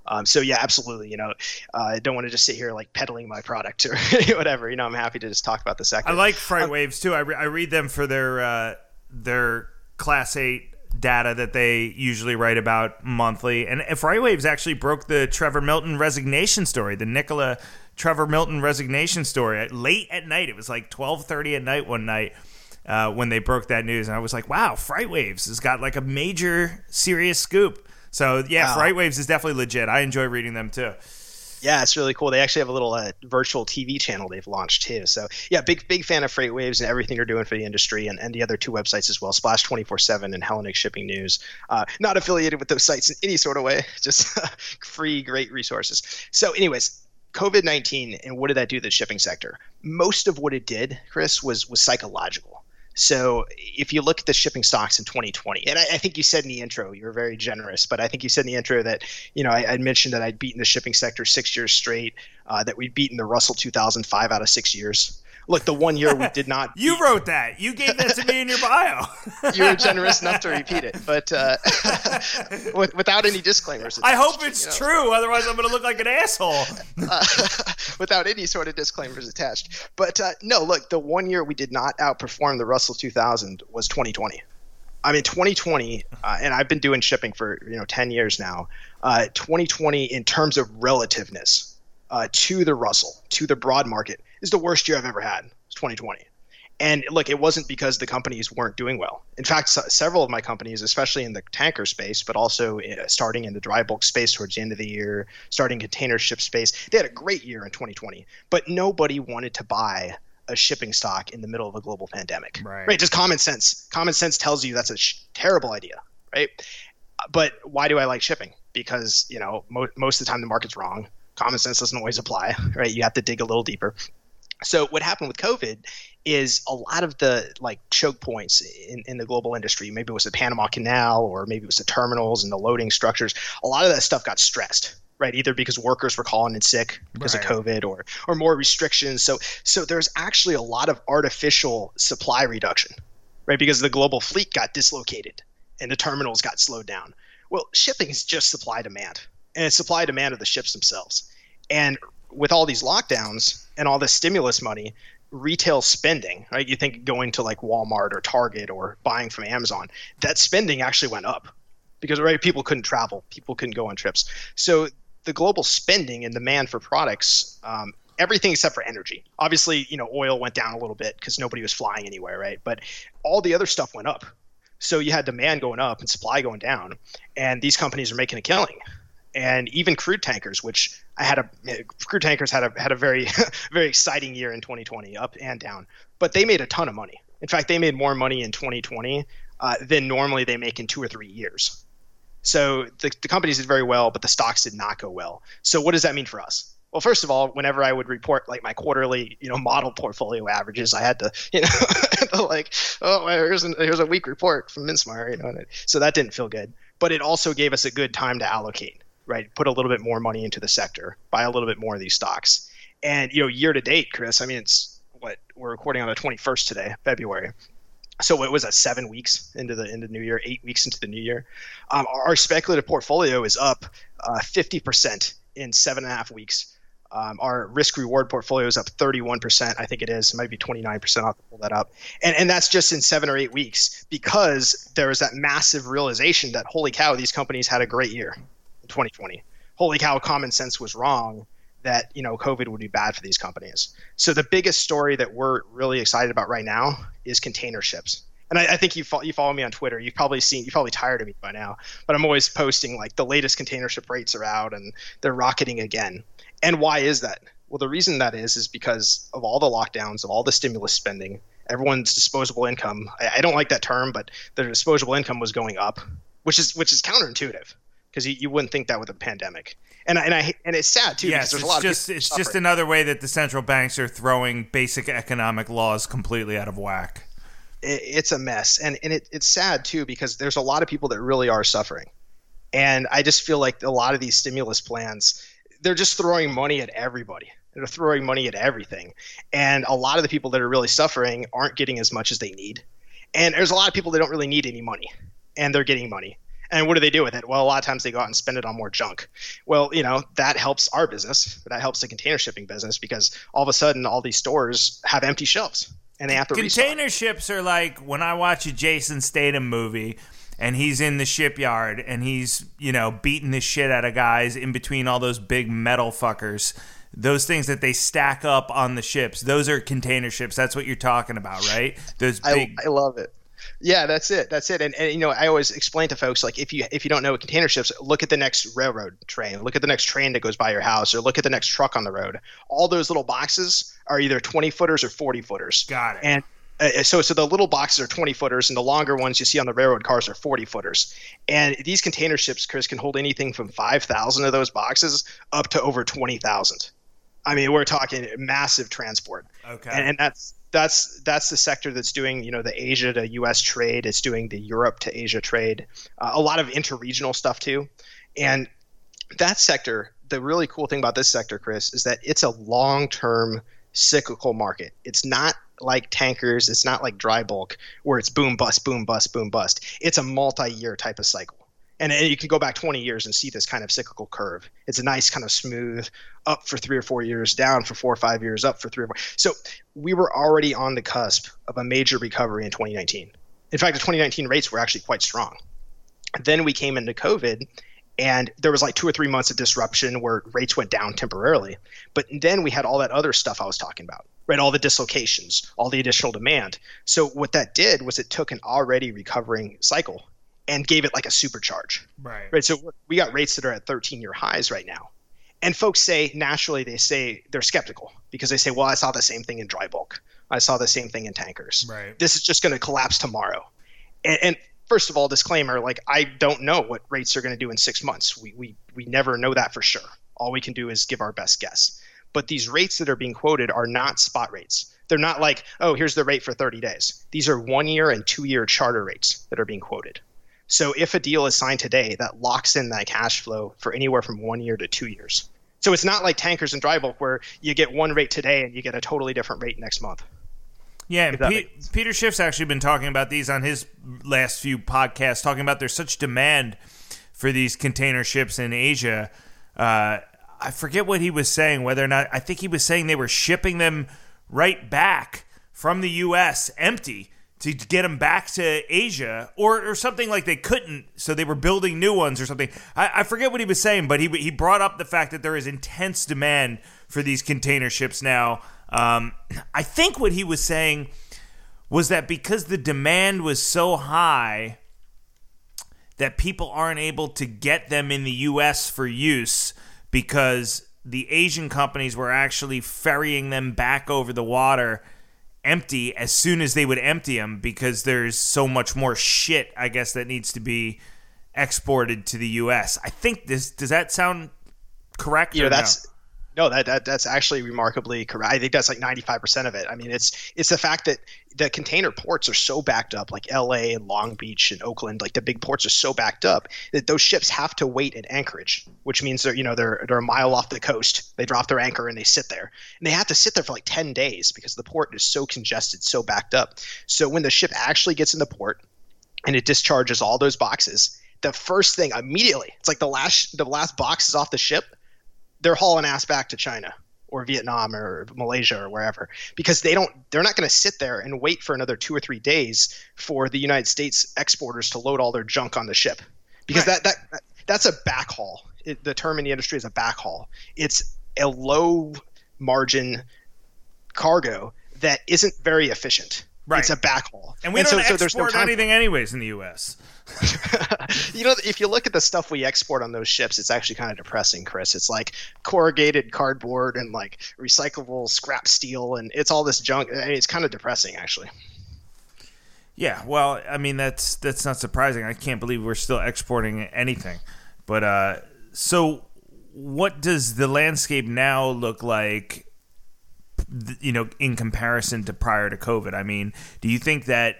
Um, so yeah, absolutely. You know, uh, I don't want to just sit here like peddling my product or whatever. You know, I'm happy to just talk about the sector. I like Fright um, Waves too. I, re- I read them for their uh, their Class Eight data that they usually write about monthly. And FreightWaves actually broke the Trevor Milton resignation story, the Nikola Trevor Milton resignation story, late at night. It was like 12:30 at night one night. Uh, when they broke that news, and I was like, "Wow, FreightWaves has got like a major, serious scoop." So yeah, wow. FreightWaves is definitely legit. I enjoy reading them too. Yeah, it's really cool. They actually have a little uh, virtual TV channel they've launched too. So yeah, big big fan of FreightWaves and everything they're doing for the industry, and, and the other two websites as well, Splash247 and Hellenic Shipping News. Uh, not affiliated with those sites in any sort of way, just free, great resources. So, anyways, COVID nineteen and what did that do to the shipping sector? Most of what it did, Chris, was was psychological. So if you look at the shipping stocks in 2020, and I, I, think you said in the intro, you were very generous, but I think you said in the intro that, you know, I, I mentioned that I'd beaten the shipping sector six years straight, uh, that we'd beaten the Russell 2005 out of six years look, the one year we did not. you wrote that. You gave that to me in your bio. you were generous enough to repeat it, but uh, without any disclaimers. I hope it's you know? true. Otherwise, I'm going to look like an asshole. uh, without any sort of disclaimers attached. But uh, no, look, the one year we did not outperform the Russell 2000 was 2020. I mean, 2020, uh, and I've been doing shipping for you know 10 years now. Uh, 2020, in terms of relativeness uh, to the Russell, to the broad market, is the worst year I've ever had. It's 2020. And look, it wasn't because the companies weren't doing well. In fact, several of my companies, especially in the tanker space, but also uh, starting in the dry bulk space towards the end of the year, starting container ship space, they had a great year in 2020. But nobody wanted to buy a shipping stock in the middle of a global pandemic. Right. right? Just common sense. Common sense tells you that's a sh- terrible idea, right? But why do I like shipping? Because you know mo- most of the time the market's wrong. Common sense doesn't always apply, right? You have to dig a little deeper. So what happened with COVID is a lot of the like choke points in, in the global industry. Maybe it was the Panama Canal or maybe it was the terminals and the loading structures. A lot of that stuff got stressed, right? Either because workers were calling in sick because right. of COVID or or more restrictions. So so there's actually a lot of artificial supply reduction, right? Because the global fleet got dislocated and the terminals got slowed down. Well, shipping is just supply demand. And it's supply demand of the ships themselves. And with all these lockdowns and all this stimulus money, retail spending, right? You think going to like Walmart or Target or buying from Amazon, that spending actually went up because right people couldn't travel, people couldn't go on trips. So the global spending and demand for products, um, everything except for energy. Obviously, you know, oil went down a little bit because nobody was flying anywhere, right? But all the other stuff went up. So you had demand going up and supply going down, and these companies are making a killing and even crude tankers, which I had a crude tankers had a had a very very exciting year in 2020, up and down. But they made a ton of money. In fact, they made more money in 2020 uh, than normally they make in two or three years. So the, the companies did very well, but the stocks did not go well. So what does that mean for us? Well, first of all, whenever I would report like my quarterly, you know, model portfolio averages, I had to, you know, like, oh, here's a, here's a weak report from Mintzmyer, you know, so that didn't feel good. But it also gave us a good time to allocate right? Put a little bit more money into the sector, buy a little bit more of these stocks. And you know, year to date, Chris, I mean, it's what we're recording on the 21st today, February. So it was that? Seven weeks into the into the new year, eight weeks into the new year. Um, our, our, speculative portfolio is up uh, 50% in seven and a half weeks. Um, our risk reward portfolio is up 31%. I think it is. It might be 29%. I'll pull that up. And, and that's just in seven or eight weeks because there was that massive realization that, holy cow, these companies had a great year. 2020. holy cow, common sense was wrong that you know COVID would be bad for these companies. So the biggest story that we're really excited about right now is container ships. And I, I think you follow, you follow me on Twitter. You've probably seen you're probably tired of me by now, but I'm always posting like the latest container ship rates are out and they're rocketing again. And why is that? Well, the reason that is is because of all the lockdowns, of all the stimulus spending, everyone's disposable income. I, I don't like that term, but their disposable income was going up, which is which is counterintuitive because you, you wouldn't think that with a pandemic. And I, and I and it's sad too yes, because there's it's a lot just, of it's suffering. just another way that the central banks are throwing basic economic laws completely out of whack. it, it's a mess. And and it, it's sad too because there's a lot of people that really are suffering. And i just feel like a lot of these stimulus plans they're just throwing money at everybody. They're throwing money at everything. And a lot of the people that are really suffering aren't getting as much as they need. And there's a lot of people that don't really need any money. And they're getting money and what do they do with it well a lot of times they go out and spend it on more junk well you know that helps our business that helps the container shipping business because all of a sudden all these stores have empty shelves and they have to restock. Container ships are like when I watch a Jason Statham movie and he's in the shipyard and he's, you know, beating the shit out of guys in between all those big metal fuckers. Those things that they stack up on the ships, those are container ships. That's what you're talking about, right? Those big I, I love it. Yeah, that's it. That's it. And, and you know, I always explain to folks like if you if you don't know what container ships, look at the next railroad train, look at the next train that goes by your house, or look at the next truck on the road. All those little boxes are either 20 footers or 40 footers. Got it. And uh, so so the little boxes are 20 footers and the longer ones you see on the railroad cars are 40 footers and these container ships chris can hold anything from 5000 of those boxes up to over 20000 i mean we're talking massive transport Okay. and, and that's that's that's the sector that's doing you know the asia to us trade. It's doing the europe to asia trade uh, a lot of interregional stuff too. And that sector the really cool thing about this sector chris is that it's a long-term cyclical market. It's not like tankers. It's not like dry bulk where it's boom bust boom bust boom bust. It's a multi-year type of cycle and, and you can go back 20 years and see this kind of cyclical curve. It's a nice kind of smooth up for three or four years down for four or five years up for three or four. So we were already on the cusp of a major recovery in 2019 in fact the 2019 rates were actually quite strong. Then we came into covid and there was like two or three months of disruption where rates went down temporarily. But then we had all that other stuff i was talking about right? All the dislocations all the additional demand. So what that did was it took an already recovering cycle and gave it like a supercharge. Right. right so we got rates that are at 13 year highs right now. And folks say naturally they say they're skeptical because they say well i saw the same thing in dry bulk. I saw the same thing in tankers. Right. this is just going to collapse tomorrow. And, and first of all disclaimer like i don't know what rates are going to do in six months. We, we we never know that for sure. All we can do is give our best guess. But these rates that are being quoted are not spot rates. They're not like oh here's the rate for 30 days. These are one year and two year charter rates that are being quoted so if a deal is signed today that locks in that cash flow for anywhere from one year to two years so it's not like tankers and dry bulk where you get one rate today and you get a totally different rate next month Yeah, and Pe- Peter Schiff's actually been talking about these on his last few podcasts, talking about there's such demand for these container ships in Asia. Uh, I forget what he was saying, whether or not I think he was saying they were shipping them right back from the U.S. empty to get them back to Asia, or, or something like they couldn't, so they were building new ones or something. I, I forget what he was saying, but he he brought up the fact that there is intense demand for these container ships now. Um, I think what he was saying was that because the demand was so high that people aren't able to get them in the US for use because the Asian companies were actually ferrying them back over the water empty as soon as they would empty them because there's so much more shit I guess that needs to be exported to the US. I think this does that sound correct you know or no? No that, that that's actually remarkably correct. I think that's like 95% of it. I mean it's it's the fact that the container ports are so backed up like la and long beach and oakland like the big ports are so backed up that those ships have to wait at anchorage which means they're you know they're they're a mile off the coast. They drop their anchor and they sit there. And they have to sit there for like 10 days because the port is so congested so backed up. So when the ship actually gets in the port and it discharges all those boxes the first thing immediately it's like the last the last box is off the ship they're hauling ass back to China or Vietnam or Malaysia or wherever because they don't they're not going to sit there and wait for another 2 or 3 days for the United States exporters to load all their junk on the ship because Right. that that that's a backhaul it, the term in the industry is a backhaul. It's a low margin cargo that isn't very efficient. Right. It's a backhaul. And we and don't so, export so no anything anyways in the U.S. you know, if you look at the stuff we export on those ships, it's actually kind of depressing, Chris. It's like corrugated cardboard and like recyclable scrap steel, and it's all this junk. I mean, it's kind of depressing, actually. Yeah, well, I mean that's that's not surprising. I can't believe we're still exporting anything. But uh, so, what does the landscape now look like? You know, in comparison to prior to COVID. I mean, do you think that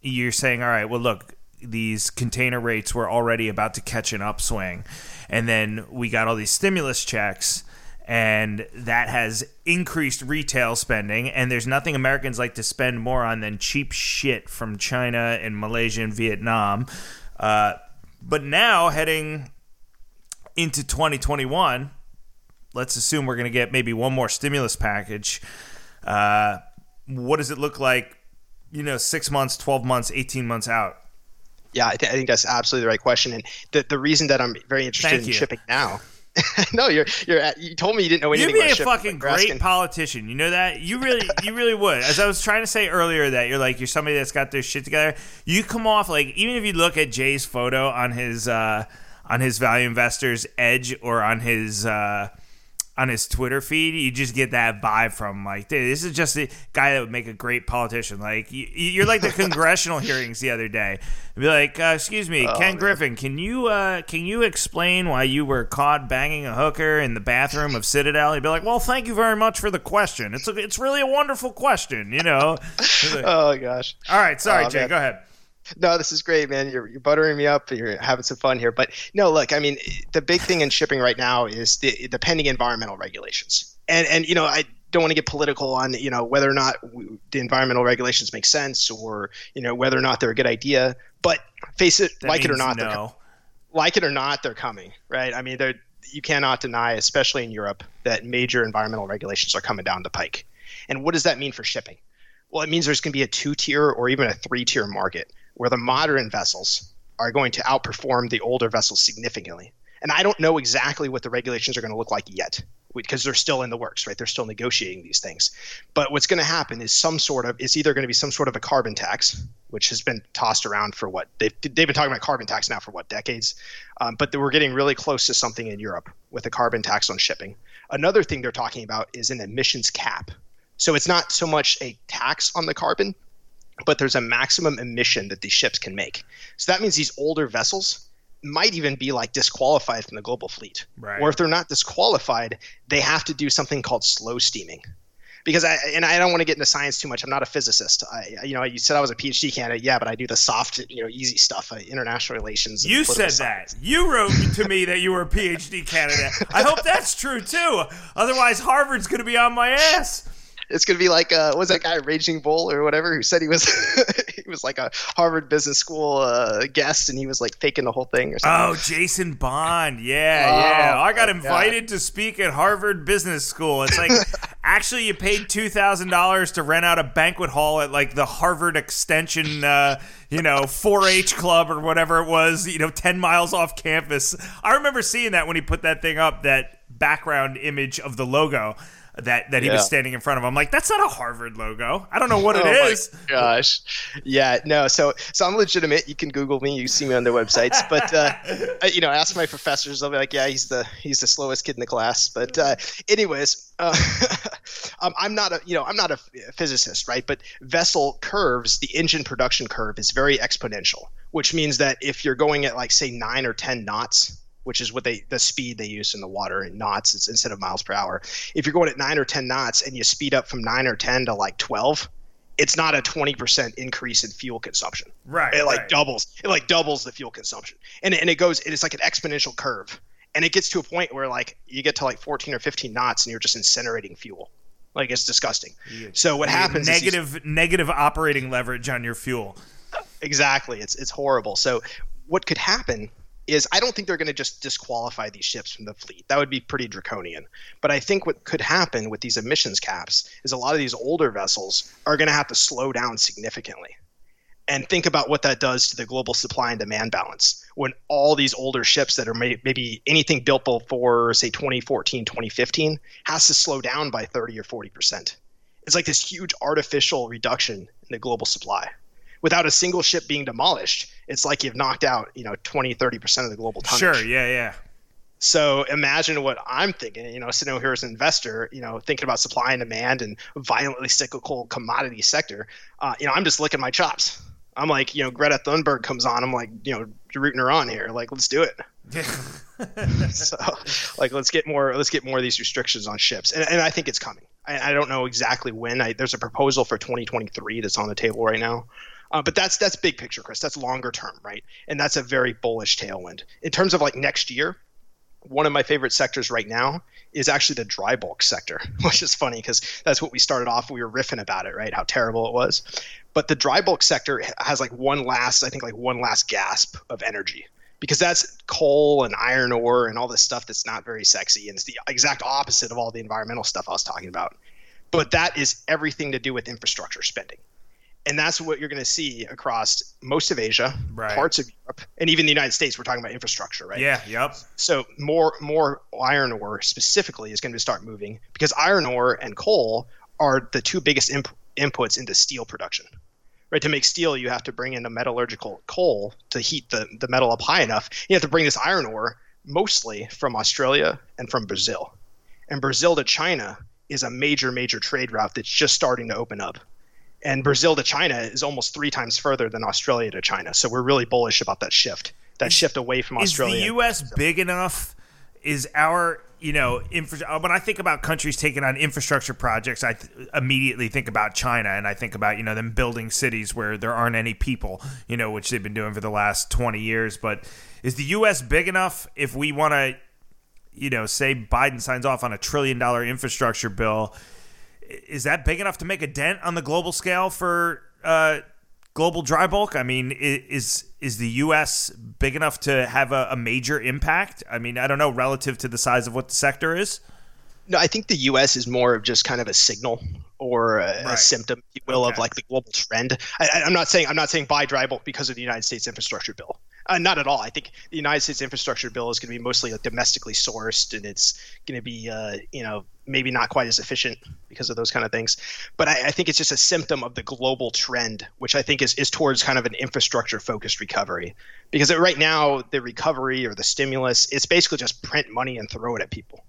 you're saying, all right, well, look, these container rates were already about to catch an upswing, and then we got all these stimulus checks and that has increased retail spending and there's nothing americans like to spend more on than cheap shit from china and malaysia and vietnam uh, but now heading into 2021 let's assume we're going to get maybe one more stimulus package uh, what does it look like you know six months 12 months 18 months out yeah I, th- I think that's absolutely the right question and the, the reason that i'm very interested Thank in you. shipping now no, you're you're. You told me you didn't know anything. About it. You'd be a fucking great politician. You know that. You really, you really would. As I was trying to say earlier, that you're like you're somebody that's got their shit together. You come off like even if you look at Jay's photo on his uh, on his Value Investors Edge or on his. Uh, on his Twitter feed, you just get that vibe from like, dude, this is just a guy that would make a great politician. Like, you, are like the congressional hearings the other day. Be like, uh, excuse me, oh, Ken man. Griffin, can you uh, can you explain why you were caught banging a hooker in the bathroom of Citadel? You'd be like, well, thank you very much for the question. It's a, it's really a wonderful question, you know. Like, oh gosh. All right, sorry, oh, Jay, man. go ahead no, this is great, man. You're, you're buttering me up. You're having some fun here. But no, look, I mean, the big thing in shipping right now is the, the pending environmental regulations. And, and, you know, I don't want to get political on, you know, whether or not the environmental regulations make sense or, you know, whether or not they're a good idea. But face it, that like it or not, no. like it or not, they're coming, right? I mean, they're, you cannot deny, especially in Europe, that major environmental regulations are coming down the pike. And what does that mean for shipping? Well, it means there's going to be a two tier or even a three tier market where the modern vessels are going to outperform the older vessels significantly. And I don't know exactly what the regulations are going to look like yet because they're still in the works, right? They're still negotiating these things. But what's going to happen is some sort of it's either going to be some sort of a carbon tax, which has been tossed around for what they've they've been talking about carbon tax now for what decades, um, but we're getting really close to something in Europe with a carbon tax on shipping. Another thing they're talking about is an emissions cap. So it's not so much a tax on the carbon, but there's a maximum emission that these ships can make. So that means these older vessels might even be like disqualified from the global fleet. Right. Or if they're not disqualified, they have to do something called slow steaming. Because I and I don't want to get into science too much. I'm not a physicist. I you know you said I was a PhD candidate. Yeah, but I do the soft you know easy stuff, uh, international relations. You said science. that. You wrote to me that you were a PhD candidate. I hope that's true too. Otherwise, Harvard's going to be on my ass it's gonna be like uh, was that guy Raging Bull or whatever who said he was he was like a Harvard Business School uh, guest and he was like faking the whole thing or something. Oh, Jason Bond, yeah, oh, yeah. I got invited God. to speak at Harvard Business School. It's like actually you paid two thousand dollars to rent out a banquet hall at like the Harvard Extension, uh, you know, 4-H club or whatever it was, you know, ten miles off campus. I remember seeing that when he put that thing up, that background image of the logo that that he yeah. was standing in front of. I'm like, that's not a Harvard logo. I don't know what it oh is. gosh, yeah, no. So so I'm legitimate. You can Google me. You see me on their websites. But uh, you know, ask my professors. They'll be like, yeah, he's the he's the slowest kid in the class. But uh, anyways, uh, um, I'm not a you know I'm not a physicist, right? But vessel curves, the engine production curve is very exponential, which means that if you're going at like say nine or ten knots which is what they the speed they use in the water in knots it's instead of miles per hour. If you're going at nine or ten knots and you speed up from nine or ten to like twelve, it's not a 20% increase in fuel consumption. Right. It like right. doubles. It like doubles the fuel consumption. And and it goes it's like an exponential curve. And it gets to a point where like you get to like 14 or 15 knots and you're just incinerating fuel. Like it's disgusting. so what happens negative negative operating leverage on your fuel. Exactly. It's it's horrible. So what could happen is I don't think they're going to just disqualify these ships from the fleet. That would be pretty draconian. But I think what could happen with these emissions caps is a lot of these older vessels are going to have to slow down significantly. and think about what that does to the global supply and demand balance when all these older ships that are may, maybe anything built before say 2014 2015 has to slow down by 30 or 40 percent it's like this huge artificial reduction in the global supply without a single ship being demolished it's like you've knocked out you know 20 30 percent of the global tonnage sure yeah yeah so imagine what I'm thinking, you know, sitting here as an investor, you know, thinking about supply and demand and violently cyclical commodity sector. Uh, you know, I'm just licking my chops. I'm like, you know, Greta Thunberg comes on. I'm like, you know, rooting her on here. Like, let's do it. so, like, let's get more. Let's get more of these restrictions on ships, and, and I think it's coming. I, I don't know exactly when. I, there's a proposal for 2023 that's on the table right now. Uh, but that's that's big picture, Chris. That's longer term, right? And that's a very bullish tailwind. In terms of like next year, one of my favorite sectors right now is actually the dry bulk sector, which is funny because that's what we started off. We were riffing about it, right? How terrible it was. But the dry bulk sector has like one last, I think, like one last gasp of energy because that's coal and iron ore and all this stuff that's not very sexy. And it's the exact opposite of all the environmental stuff I was talking about. But that is everything to do with infrastructure spending and that's what you're going to see across most of Asia, right. parts of Europe, and even the United States. We're talking about infrastructure, right? Yeah. Yep. So more more iron ore specifically is going to start moving because iron ore and coal are the two biggest imp- inputs into steel production. Right. To make steel, you have to bring in a metallurgical coal to heat the the metal up high enough. You have to bring this iron ore mostly from Australia and from Brazil, and Brazil to China is a major major trade route that's just starting to open up and Brazil to China is almost three times further than Australia to China. So we're really bullish about that shift, that shift away from Australia. Is the U.S. big enough? Is our you know infra- when I think about countries taking on infrastructure projects, I th- immediately think about China, and I think about you know them building cities where there aren't any people, you know, which they've been doing for the last twenty years. But is the U.S. big enough if we want to, you know, say Biden signs off on a trillion dollar infrastructure bill? Is that big enough to make a dent on the global scale for uh, global dry bulk? I mean, is is the U.S. big enough to have a, a, major impact? I mean, I don't know relative to the size of what the sector is. No, I think the U.S. is more of just kind of a signal or a, right. a symptom, if you will, okay. of like the global trend. I, am not saying I'm not saying buy dry bulk because of the United States infrastructure bill. Uh, not at all. I think the United States infrastructure bill is going to be mostly like domestically sourced, and it's going to be, uh, you know, maybe not quite as efficient because of those kind of things. But I, I, think it's just a symptom of the global trend, which I think is is towards kind of an infrastructure focused recovery. Because right now, the recovery or the stimulus, it's basically just print money and throw it at people.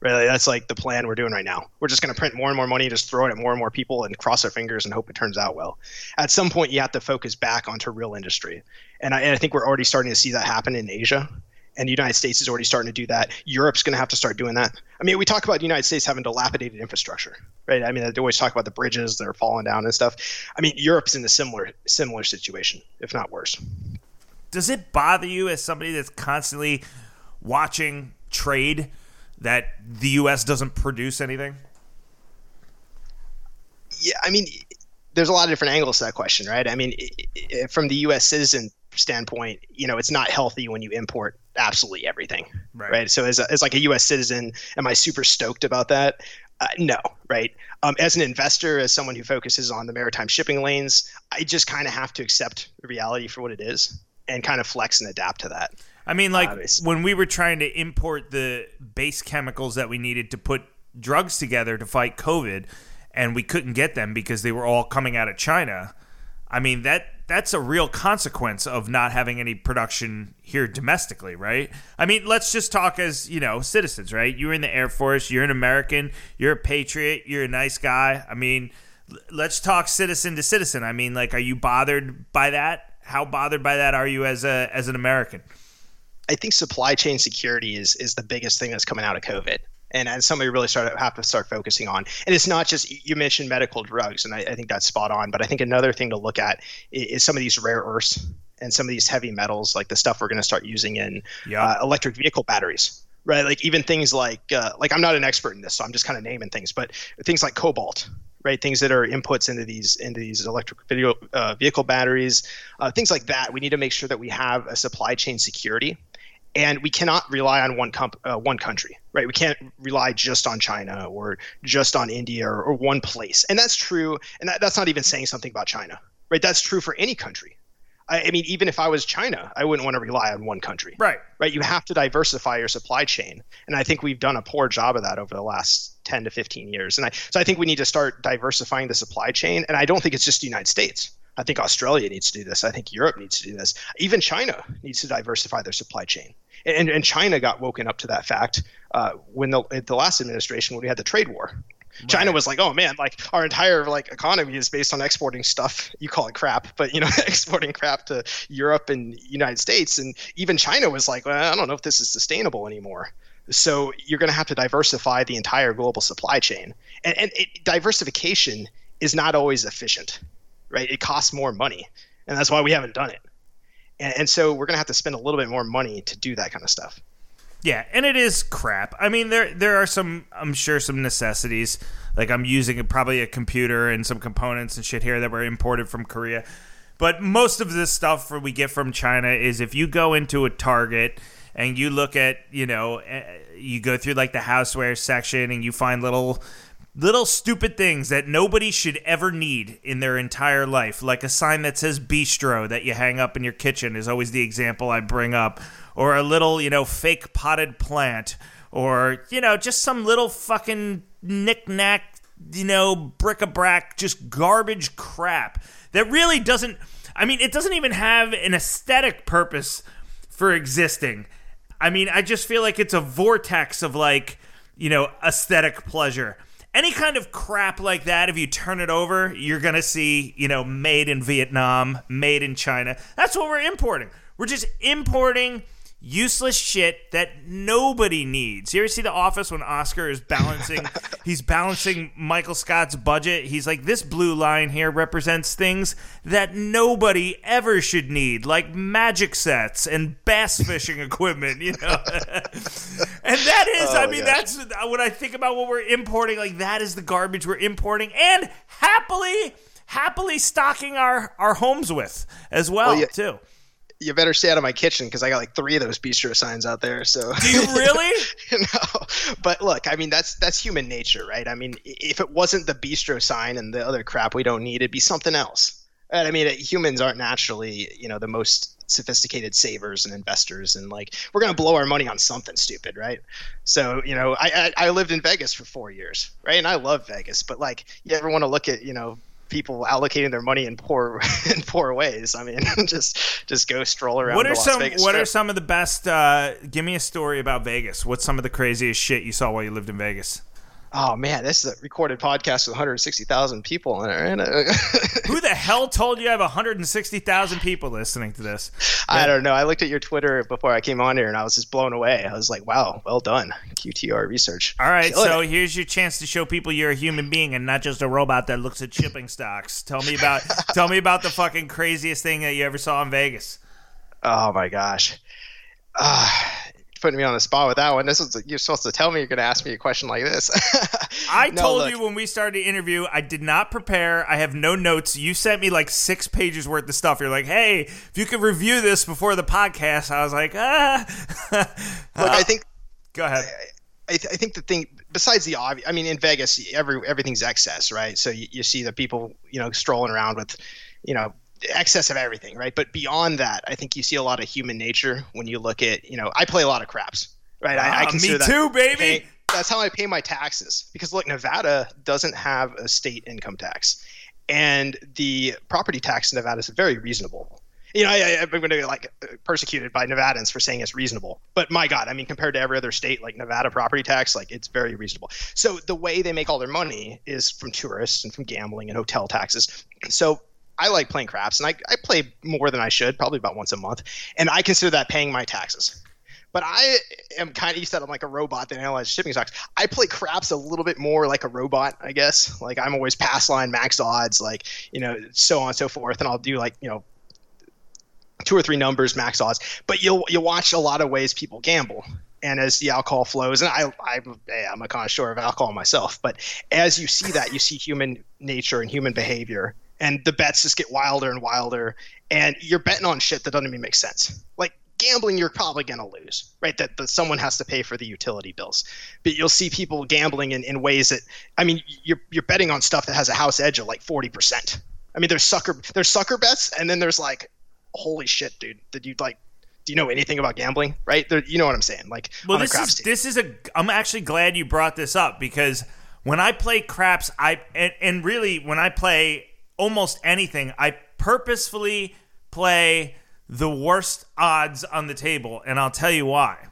Really, that's like the plan we're doing right now. We're just going to print more and more money, just throw it at more and more people, and cross our fingers and hope it turns out well. At some point, you have to focus back onto real industry, and I, and I think we're already starting to see that happen in Asia. And the United States is already starting to do that. Europe's going to have to start doing that. I mean, we talk about the United States having dilapidated infrastructure, right? I mean, they always talk about the bridges that are falling down and stuff. I mean, Europe's in a similar similar situation, if not worse. Does it bother you as somebody that's constantly watching trade? that the U.S. doesn't produce anything? Yeah, I mean, there's a lot of different angles to that question, right? I mean, from the U.S. citizen standpoint, you know, it's not healthy when you import absolutely everything, right? right? So as, a, as like a U.S. citizen, am I super stoked about that? Uh, no, right? Um, as an investor, as someone who focuses on the maritime shipping lanes, I just kind of have to accept reality for what it is and kind of flex and adapt to that. I mean, like when we were trying to import the base chemicals that we needed to put drugs together to fight COVID, and we couldn't get them because they were all coming out of China. I mean that that's a real consequence of not having any production here domestically, right? I mean, let's just talk as you know citizens, right? You're in the Air Force, you're an American, you're a patriot, you're a nice guy. I mean, let's talk citizen to citizen. I mean, like, are you bothered by that? How bothered by that are you as a as an American? I think supply chain security is is the biggest thing that's coming out of COVID. And as somebody really start have to start focusing on. And it's not just you mentioned medical drugs, and I, I think that's spot on. But I think another thing to look at is, is, some of these rare earths and some of these heavy metals, like the stuff we're going to start using in uh, electric vehicle batteries right? Like even things like uh, like I'm not an expert in this, so I'm just kind of naming things, but things like cobalt, right? Things that are inputs into these into these electric video, uh, vehicle batteries, uh, things like that. We need to make sure that we have a supply chain security and we cannot rely on one comp- uh, one country, right? We can't rely just on China or just on India or, or one place, and that's true. And that, that's not even saying something about China, right? That's true for any country. I, I mean, even if I was China, I wouldn't want to rely on one country. Right. Right. You have to diversify your supply chain, and I think we've done a poor job of that over the last 10 to 15 years. And I, so I think we need to start diversifying the supply chain. And I don't think it's just the United States. I think Australia needs to do this. I think Europe needs to do this. Even China needs to diversify their supply chain. And, and China got woken up to that fact uh, when the, the last administration, when we had the trade war. Right. China was like, oh man, like our entire like economy is based on exporting stuff. You call it crap, but you know, exporting crap to Europe and United States, and even China was like, well, I don't know if this is sustainable anymore. So you're going to have to diversify the entire global supply chain, and, and it, diversification is not always efficient, right? It costs more money, and that's why we haven't done it. And, and so we're going to have to spend a little bit more money to do that kind of stuff. Yeah, and it is crap. I mean, there there are some, I'm sure, some necessities. Like I'm using probably a computer and some components and shit here that were imported from Korea. But most of this stuff we get from China is if you go into a Target and you look at, you know, eh, you go through like the houseware section and you find little little stupid things that nobody should ever need in their entire life, like a sign that says bistro that you hang up in your kitchen is always the example I bring up or a little, you know, fake potted plant, or, you know, just some little fucking knick-knack, you know, bric-a-brac, just garbage crap that really doesn't, I mean, it doesn't even have an aesthetic purpose for existing. I mean, I just feel like it's a vortex of like, you know, aesthetic pleasure. Any kind of crap like that, if you turn it over, you're going to see, you know, made in Vietnam, made in China. That's what we're importing. We're just importing useless shit that nobody needs. You ever see The Office when Oscar is balancing? he's balancing Michael Scott's budget. He's like, this blue line here represents things that nobody ever should need, like magic sets and bass fishing equipment. You know, and that is, oh, I mean, gosh. that's when I think about what we're importing. Like that is the garbage we're importing, and happily, happily stocking our our homes with as well, well yeah. too you better stay out of my kitchen because I got like three of those bistro signs out there. So do you really? no, but look, I mean that's that's human nature, right? I mean, if it wasn't the bistro sign and the other crap we don't need, it'd be something else. And I mean, humans aren't naturally, you know, the most sophisticated savers and investors, and like we're gonna blow our money on something stupid, right? So you know, I I, I lived in Vegas for four years, right, and I love Vegas, but like, you ever want to look at you know people allocating their money in poor in poor ways. I mean, just just go stroll around. What are some What Strip. are some of the best? Uh, give me a story about Vegas. What's some of the craziest shit you saw while you lived in Vegas? Oh man, this is a recorded podcast with 160,000 people in it. Who the hell told you I have 160,000 people listening to this? I don't know. I looked at your Twitter before I came on here and I was just blown away. I was like, wow, well done. QTR research. All right, so here's your chance to show people you're a human being and not just a robot that looks at shipping stocks. Tell me about tell me about the fucking craziest thing that you ever saw in Vegas. Oh my gosh. Uh, putting me on the spot with that one. This is you're supposed to tell me you're going to ask me a question like this. I no, told look. you when we started the interview, I did not prepare. I have no notes. You sent me like six pages worth of stuff. You're like, hey, if you could review this before the podcast, I was like, ah. look, I think. Go ahead. I, I, think the thing besides the obvious, I mean, in Vegas, every everything's excess, right? So you, you see the people, you know, strolling around with, you know, excess of everything, right? But beyond that, I think you see a lot of human nature when you look at, you know, I play a lot of craps, right? I, I ah, consider me too, baby. Pay, that's how I pay my taxes because look, Nevada doesn't have a state income tax, and the property tax in Nevada is very reasonable. You know, I, am going to like persecuted by Nevadans for saying it's reasonable, but my God, I mean, compared to every other state, like Nevada property tax, like it's very reasonable. So the way they make all their money is from tourists and from gambling and hotel taxes. So I like playing craps, and I, I play more than I should, probably about once a month, and I consider that paying my taxes. But I am kind of you said I'm like a robot that analyzes shipping stocks. I play craps a little bit more like a robot, I guess. Like I'm always pass line, max odds, like you know, so on and so forth, and I'll do like you know two or three numbers, max odds. But you'll you'll watch a lot of ways people gamble, and as the alcohol flows, and I, I I'm a connoisseur of alcohol myself, but as you see that, you see human nature and human behavior, and the bets just get wilder and wilder and you're betting on shit that doesn't even make sense like gambling you're probably going to lose right that, that someone has to pay for the utility bills but you'll see people gambling in, in ways that i mean you're, you're betting on stuff that has a house edge of like 40% I mean, there's sucker there's sucker bets, and then there's like, holy shit, dude, did you like? Do you know anything about gambling? Right? There, you know what I'm saying? Like, well, this is team. this is a. I'm actually glad you brought this up because when I play craps, I and, and really when I play almost anything, I purposefully play the worst odds on the table, and I'll tell you why.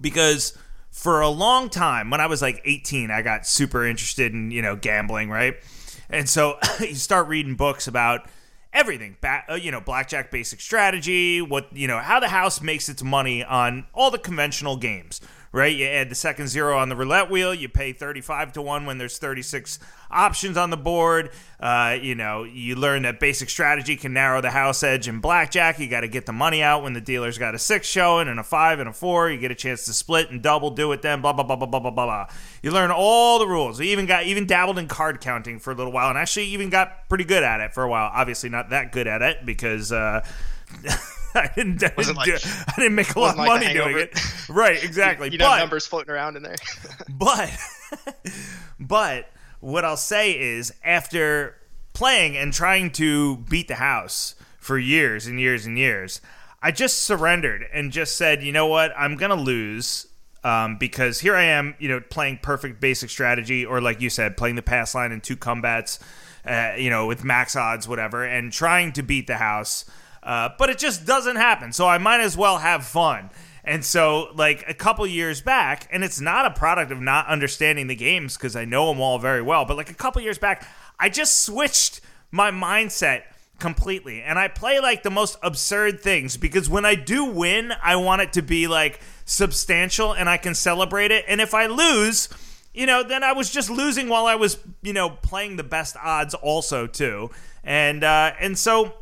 Because for a long time, when I was like 18, I got super interested in you know gambling, right? And so you start reading books about everything, uh, you know, blackjack basic strategy, what you know, how the house makes its money on all the conventional games, right? You add the second zero on the roulette wheel, you pay 35 to 1 when there's 36 options on the board. Uh, you know, you learn that basic strategy can narrow the house edge in blackjack. You got to get the money out when the dealer's got a six showing and a five and a four. You get a chance to split and double, do it then, blah, blah, blah, blah, blah, blah, blah. You learn all the rules. We even got, even dabbled in card counting for a little while and actually even got pretty good at it for a while. Obviously, not that good at it because, uh, I didn't, I didn't, like, do, I didn't make a lot of like money doing it. Right, exactly. you, know but, numbers floating around in there. but, but what I'll say is after playing and trying to beat the house for years and years and years, I just surrendered and just said, you know what, I'm gonna lose. Um, because here I am, you know, playing perfect basic strategy, or like you said, playing the pass line and two come bets, uh, you know, with max odds, whatever, and trying to beat the house. Uh, but it just doesn't happen. So I might as well have fun. And so, like a couple years back, and it's not a product of not understanding the games because I know them all very well, but like a couple years back, I just switched my mindset completely. And I play like the most absurd things because when I do win, I want it to be like substantial and I can celebrate it. And if I lose, you know, then I was just losing while I was, you know, playing the best odds also too. And uh and so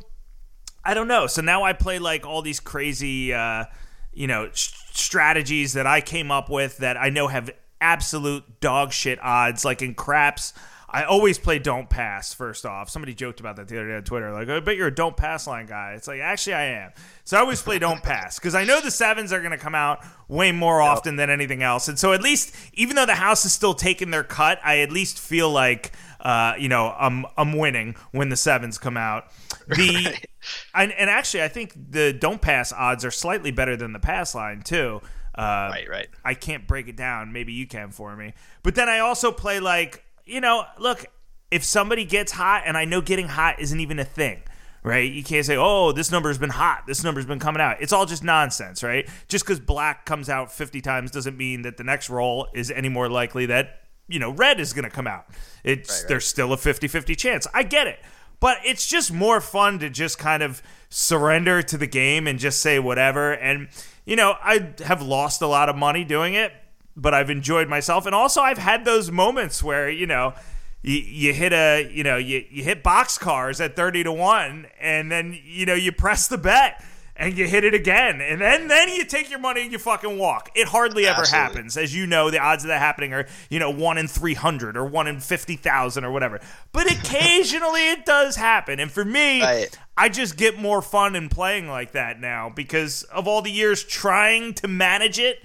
I don't know. So now I play like all these crazy, uh, you know, strategies that I came up with that I know have absolute dog shit odds. Like in craps, I always play don't pass first off. Somebody joked about that the other day on Twitter. Like, I bet you're a don't pass line guy. It's like, actually, I am. So I always play don't pass because I know the sevens are going to come out way more often than anything else. And so at least, even though the house is still taking their cut, I at least feel like, uh, you know, I'm, I'm winning when the sevens come out. The right. and, and, actually, I think the don't pass odds are slightly better than the pass line too. Uh, right, right. I can't break it down. Maybe you can for me. But then I also play like you know, look, if somebody gets hot, and I know getting hot isn't even a thing. Right? You can't say, oh, this number's been hot. This number's been coming out. It's all just nonsense, right? Just because black comes out 50 times doesn't mean that the next roll is any more likely that, you know, red is going to come out. It's right, right. There's still a 50 50 chance. I get it. But it's just more fun to just kind of surrender to the game and just say whatever. And, you know, I have lost a lot of money doing it, but I've enjoyed myself. And also, I've had those moments where, you know, you, you hit a, you know, you, you hit box cars at 30 to 1, and then, you know, you press the bet and you hit it again, and then then you take your money and you fucking walk. It hardly ever Absolutely. happens, as you know. The odds of that happening are you know one in three hundred or one in fifty thousand or whatever. But occasionally it does happen, and for me, right. I just get more fun in playing like that now because of all the years trying to manage it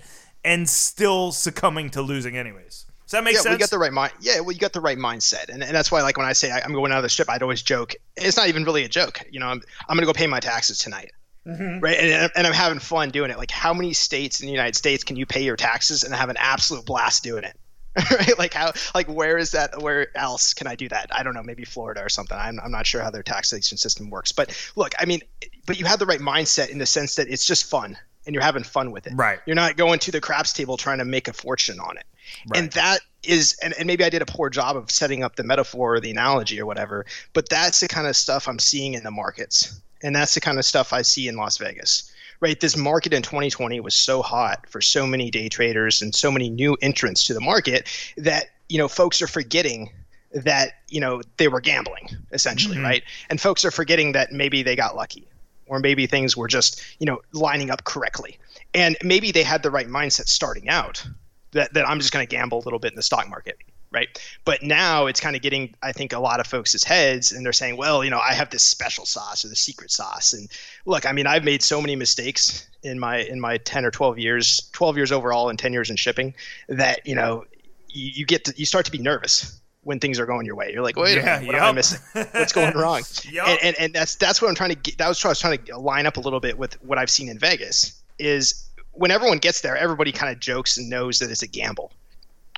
and still succumbing to losing anyways. Does that make yeah, sense? we got the right mind. Yeah, well, you got the right mindset, and, and that's why, like, when I say I, am going out of the strip, I'd always joke. It's not even really a joke. You know, I'm I'm going to go pay my taxes tonight. Mm-hmm. Right, and, and I'm having fun doing it. Like, how many states in the United States can you pay your taxes and have an absolute blast doing it? right, like how, like where is that? Where else can I do that? I don't know, maybe Florida or something. I'm I'm not sure how their taxation system works, but look, I mean, but you have the right mindset in the sense that it's just fun and you're having fun with it. Right. You're not going to the craps table trying to make a fortune on it. Right. And that is, and, and maybe I did a poor job of setting up the metaphor or the analogy or whatever, but that's the kind of stuff I'm seeing in the markets. And that's the kind of stuff I see in Las Vegas. Right. This market in 2020 was so hot for so many day traders and so many new entrants to the market that, you know, folks are forgetting that, you know, they were gambling essentially. Mm-hmm. Right. And folks are forgetting that maybe they got lucky or maybe things were just you know lining up correctly and maybe they had the right mindset starting out that, that i'm just going to gamble a little bit in the stock market right but now it's kind of getting i think a lot of folks' heads and they're saying well you know i have this special sauce or the secret sauce and look i mean i've made so many mistakes in my in my 10 or 12 years 12 years overall and 10 years in shipping that you know you, you get to you start to be nervous when things are going your way. You're like, wait yeah, minute, what yep. am I missing? What's going wrong? yep. and, and, and that's that's what I'm trying to get. That was what I was trying to line up a little bit with what I've seen in Vegas. Is when everyone gets there, everybody kind of jokes and knows that it's a gamble,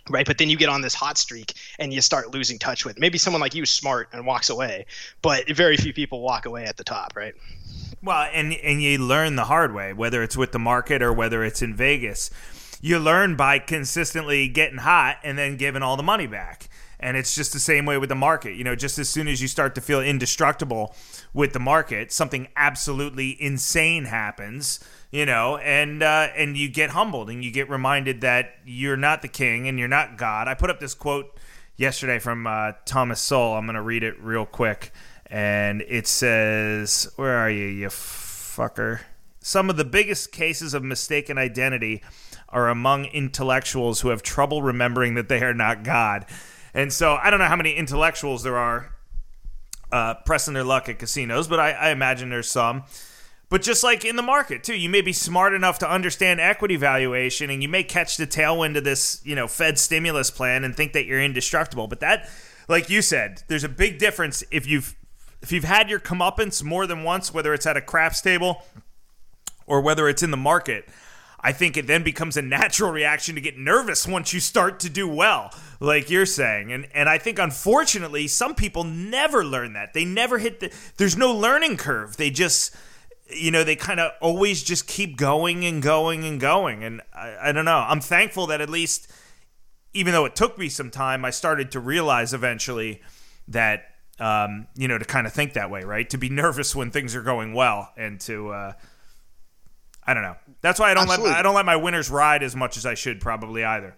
right? But then you get on this hot streak and you start losing touch with. Maybe someone like you smart and walks away, but very few people walk away at the top, right? Well, and and you learn the hard way, whether it's with the market or whether it's in Vegas. You learn by consistently getting hot and then giving all the money back. And it's just the same way with the market. You know, just as soon as you start to feel indestructible with the market, something absolutely insane happens you know, and uh, and you get humbled and you get reminded that you're not the king and you're not God. I put up this quote yesterday from uh, Thomas Sowell. I'm going to read it real quick, and it says, "Where are you, you fucker?" Some of the biggest cases of mistaken identity are among intellectuals who have trouble remembering that they are not God. And so I don't know how many intellectuals there are uh, pressing their luck at casinos, but I, I imagine there's some. But just like in the market too, you may be smart enough to understand equity valuation and you may catch the tailwind of this, you know, Fed stimulus plan and think that you're indestructible. But that like you said, there's a big difference if you've if you've had your comeuppance more than once, whether it's at a craps table or whether it's in the market. I think it then becomes a natural reaction to get nervous once you start to do well, like you're saying. And and I think unfortunately some people never learn that. They never hit the there's no learning curve. They just you know, they kind of always just keep going and going and going. And I, I, don't know. I'm thankful that at least, even though it took me some time, I started to realize eventually that, um, you know, to kind of think that way, right? To be nervous when things are going well and to, uh, I don't know. That's why I don't Absolutely. let I don't let my winners ride as much as I should probably either.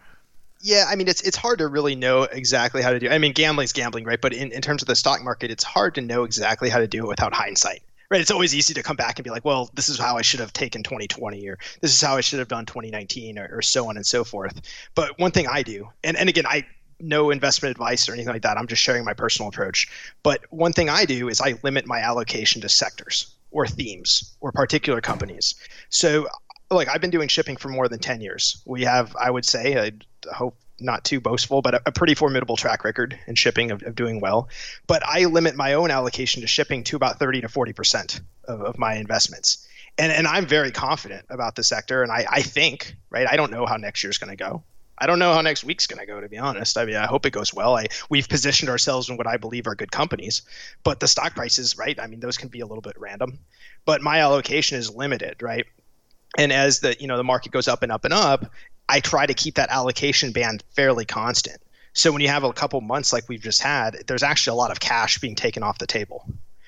Yeah, I mean it's it's hard to really know exactly how to do. It. I mean gambling's gambling, right? But in, in terms of the stock market, it's hard to know exactly how to do it without hindsight right? It's always easy to come back and be like, well, this is how I should have taken 2020 or this is how I should have done 2019 or, or so on and so forth. But one thing I do, and, and again, I no investment advice or anything like that. I'm just sharing my personal approach. But one thing I do is I limit my allocation to sectors or themes or particular companies. So like I've been doing shipping for more than 10 years. We have, I would say, I hope not too boastful, but a, a pretty formidable track record in shipping of, of, doing well. But I limit my own allocation to shipping to about 30 to 40% of, of my investments. And, and I'm very confident about the sector. And I, I think, right, I don't know how next year's going to go. I don't know how next week's going to go, to be honest. I mean, I hope it goes well. I we've positioned ourselves in what I believe are good companies, but the stock prices, right? I mean, those can be a little bit random, but my allocation is limited, right? And as the you know the market goes up and up and up, I try to keep that allocation band fairly constant. So when you have a couple months like we've just had, there's actually a lot of cash being taken off the table.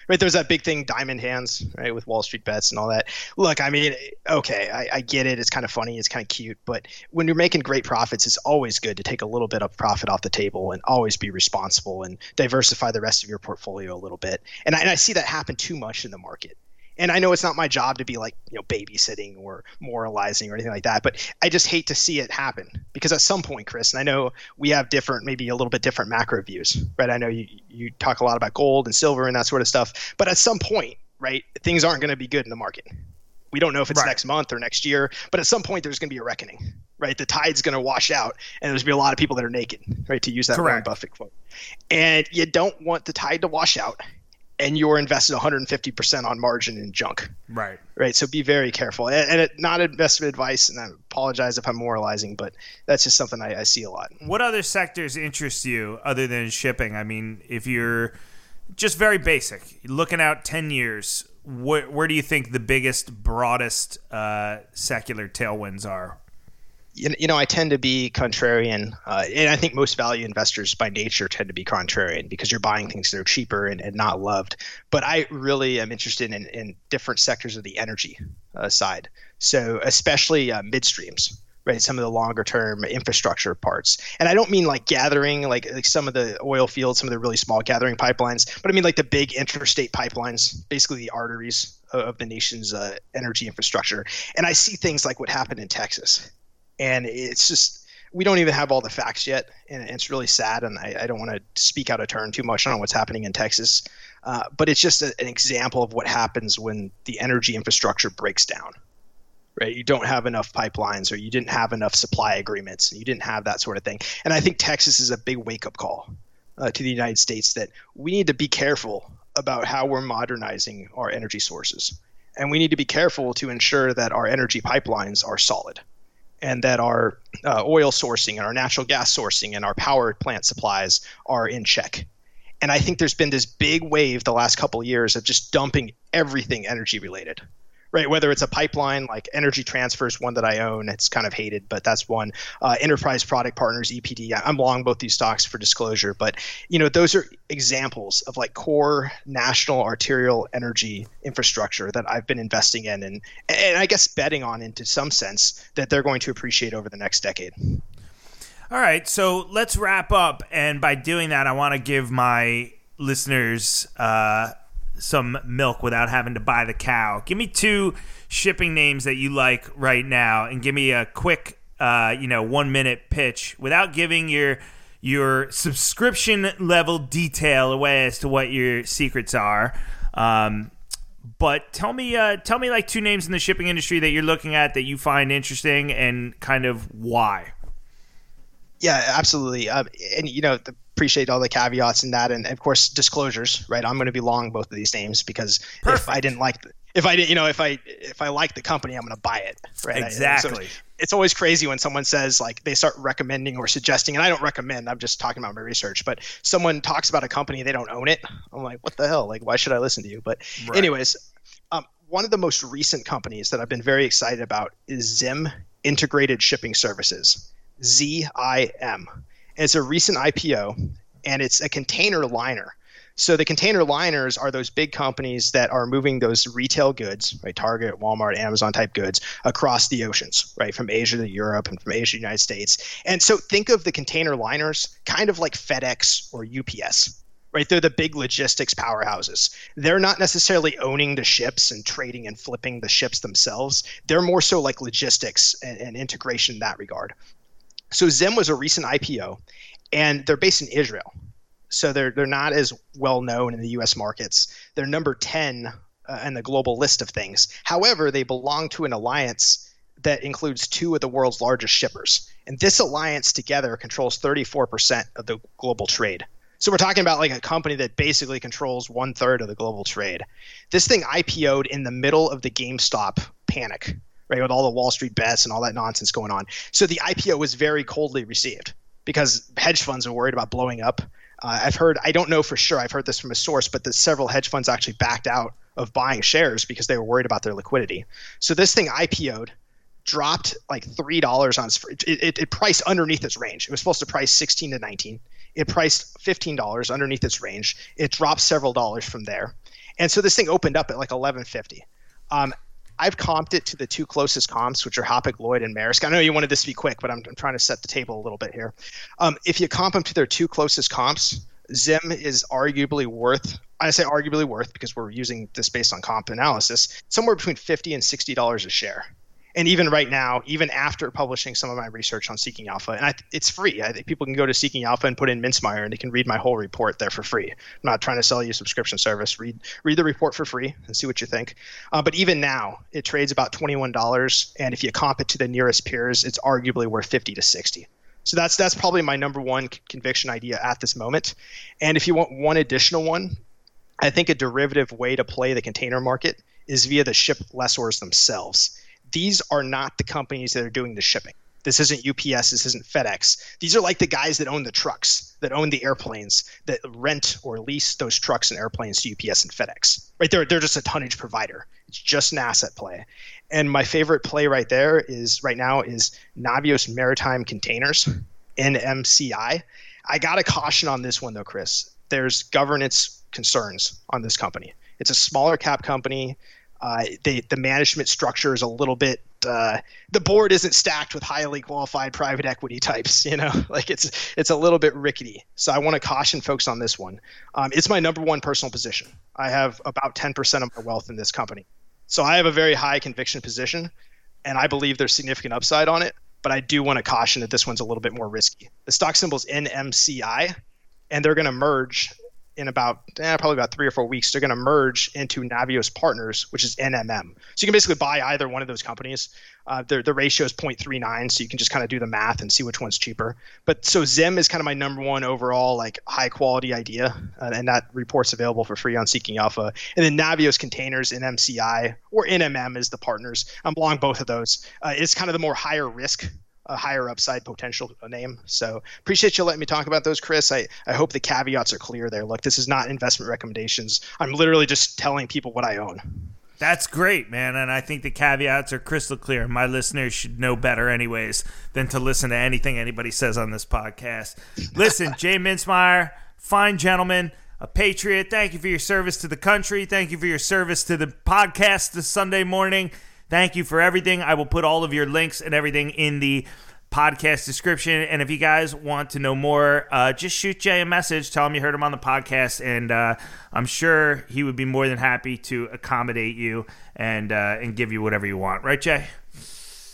Right, there's that big thing, diamond hands, right, with Wall Street bets and all that. Look, I mean, okay, I, I get it. It's kind of funny, it's kind of cute, but when you're making great profits, it's always good to take a little bit of profit off the table and always be responsible and diversify the rest of your portfolio a little bit. And I, and I see that happen too much in the market and I know it's not my job to be like you know babysitting or moralizing or anything like that, but I just hate to see it happen because at some point, Chris, and I know we have different, maybe a little bit different macro views, right? I know you you talk a lot about gold and silver and that sort of stuff, but at some point, right, things aren't going to be good in the market. We don't know if it's right. next month or next year, but at some point there's going to be a reckoning, right? The tide's going to wash out, and there's going to be a lot of people that are naked, right? To use that Warren Buffett quote. And you don't want the tide to wash out, and you're invested 150% on margin in junk. Right. Right. So be very careful. And, and it, not investment advice, and I apologize if I'm moralizing, but that's just something I, I, see a lot. What other sectors interest you other than shipping? I mean, if you're just very basic, looking out 10 years, wh- where do you think the biggest, broadest uh, secular tailwinds are? You know, I tend to be contrarian, uh, and I think most value investors by nature tend to be contrarian because you're buying things that are cheaper and, and not loved. But I really am interested in, in different sectors of the energy uh, side. So, especially uh, midstreams, right? Some of the longer term infrastructure parts. And I don't mean like gathering, like, like some of the oil fields, some of the really small gathering pipelines, but I mean like the big interstate pipelines, basically the arteries of the nation's uh, energy infrastructure. And I see things like what happened in Texas and it's just we don't even have all the facts yet, and it's really sad. And I, I don't want to speak out of turn too much on what's happening in Texas, uh, but it's just a, an example of what happens when the energy infrastructure breaks down. Right, you don't have enough pipelines, or you didn't have enough supply agreements, and you didn't have that sort of thing. And I think Texas is a big wake up call uh, to the United States that we need to be careful about how we're modernizing our energy sources. And we need to be careful to ensure that our energy pipelines are solid and that our uh, oil sourcing and our natural gas sourcing and our power plant supplies are in check. And I think there's been this big wave the last couple of years of just dumping everything energy related right? Whether it's a pipeline like Energy Transfers, one that I own, it's kind of hated, but that's one. Uh, Enterprise Product Partners, EPD. I'm long both these stocks for disclosure, but you know those are examples of like core national arterial energy infrastructure that I've been investing in, and and I guess betting on into some sense that they're going to appreciate over the next decade. All right, so let's wrap up, and by doing that, I want to give my listeners. Uh, some milk without having to buy the cow. Give me two shipping names that you like right now, and give me a quick, uh, you know, one minute pitch without giving your your subscription level detail away as to what your secrets are. Um, but tell me, uh, tell me like two names in the shipping industry that you're looking at that you find interesting and kind of why. Yeah, absolutely. Um, and you know, the appreciate all the caveats in that, and of course disclosures. Right, I'm going to be long both of these names because Perfect. if I didn't like, if I didn't, you know, if I if I like the company, I'm going to buy it. Right, exactly. So it's always crazy when someone says like they start recommending or suggesting, and I don't recommend. I'm just talking about my research. But someone talks about a company they don't own it. I'm like, what the hell? Like, why should I listen to you? But right. anyways, um, one of the most recent companies that I've been very excited about is Zim Integrated Shipping Services. ZIM. It's a recent IPO, and it's a container liner. So the container liners are those big companies that are moving those retail goods, right? Target, Walmart, Amazon type goods across the oceans, right? From Asia to Europe and from Asia to the United States. And so think of the container liners kind of like FedEx or UPS, right? They're the big logistics powerhouses. They're not necessarily owning the ships and trading and flipping the ships themselves. They're more so like logistics and, and integration in that regard. So Zim was a recent IPO, and they're based in Israel. So they're they're not as well known in the U.S. markets. They're number ten uh, in the global list of things. However, they belong to an alliance that includes two of the world's largest shippers, and this alliance together controls 34% of the global trade. So we're talking about like a company that basically controls one third of the global trade. This thing IPO'd in the middle of the GameStop panic right, with all the Wall Street bets and all that nonsense going on. So the IPO was very coldly received because hedge funds are worried about blowing up. Uh, I've heard, I don't know for sure, I've heard this from a source, but the several hedge funds actually backed out of buying shares because they were worried about their liquidity. So this thing IPO'd, dropped like three dollars on it, it, it priced underneath its range. It was supposed to price 16 to 19. It priced $15 underneath its range. It dropped several dollars from there, and so this thing opened up at like 11.50. Um, I've comped it to the two closest comps, which are Hapag Lloyd and Maersk. I know you wanted this to be quick, but I'm, I'm trying to set the table a little bit here. Um, if you comp them to their two closest comps, Zim is arguably worth, I say arguably worth because we're using this based on comp analysis, somewhere between 50 and $60 a share and even right now, even after publishing some of my research on Seeking Alpha, and I, it's free. I think people can go to Seeking Alpha and put in Mintzmyer, and they can read my whole report there for free. I'm not trying to sell you a subscription service. Read read the report for free and see what you think. Uh, but even now, it trades about twenty one dollars, and if you comp it to the nearest peers, it's arguably worth fifty to sixty. So that's that's probably my number one conviction idea at this moment. And if you want one additional one, I think a derivative way to play the container market is via the ship lessors themselves these are not the companies that are doing the shipping. This isn't UPS. This isn't FedEx. These are like the guys that own the trucks, that own the airplanes, that rent or lease those trucks and airplanes to UPS and FedEx. Right? They're they're just a tonnage provider. It's just an asset play. And my favorite play right there is right now is Navios Maritime Containers, NMCI. I got a caution on this one though, Chris. There's governance concerns on this company. It's a smaller cap company. Uh, they, the management structure is a little bit uh, the board isn't stacked with highly qualified private equity types you know? Like it's it's a little bit rickety. So i want to caution folks on this one. Um, it's my number one personal position. I have about 10% of my wealth in this company. So i have a very high conviction position and i believe there's significant upside on it but i do want to caution that this one's a little bit more risky. The stock symbol is nmci and they're going to merge in about eh, probably about three or four weeks, they're going to merge into Navios Partners, which is NMM. So you can basically buy either one of those companies. Uh, the, the ratio is 0.39, so you can just kind of do the math and see which one's cheaper. But so Zim is kind of my number one overall like high quality idea, uh, and that report's available for free on Seeking Alpha. And then Navios Containers NMCI or NMM is the partners. I'm long both of those. Uh, it's kind of the more higher risk a higher upside potential name. So appreciate you letting me talk about those, Chris. I, I hope the caveats are clear there. Look, this is not investment recommendations. I'm literally just telling people what I own. That's great, man. And I think the caveats are crystal clear. My listeners should know better, anyways, than to listen to anything anybody says on this podcast. Listen, J Mintzmyer, fine gentleman, a patriot. Thank you for your service to the country. Thank you for your service to the podcast this Sunday morning. Thank you for everything. I will put all of your links and everything in the podcast description. And if you guys want to know more, uh, just shoot J a message. Tell him you heard him on the podcast, and uh, I'm sure he would be more than happy to accommodate you and uh, and give you whatever you want. Right, J?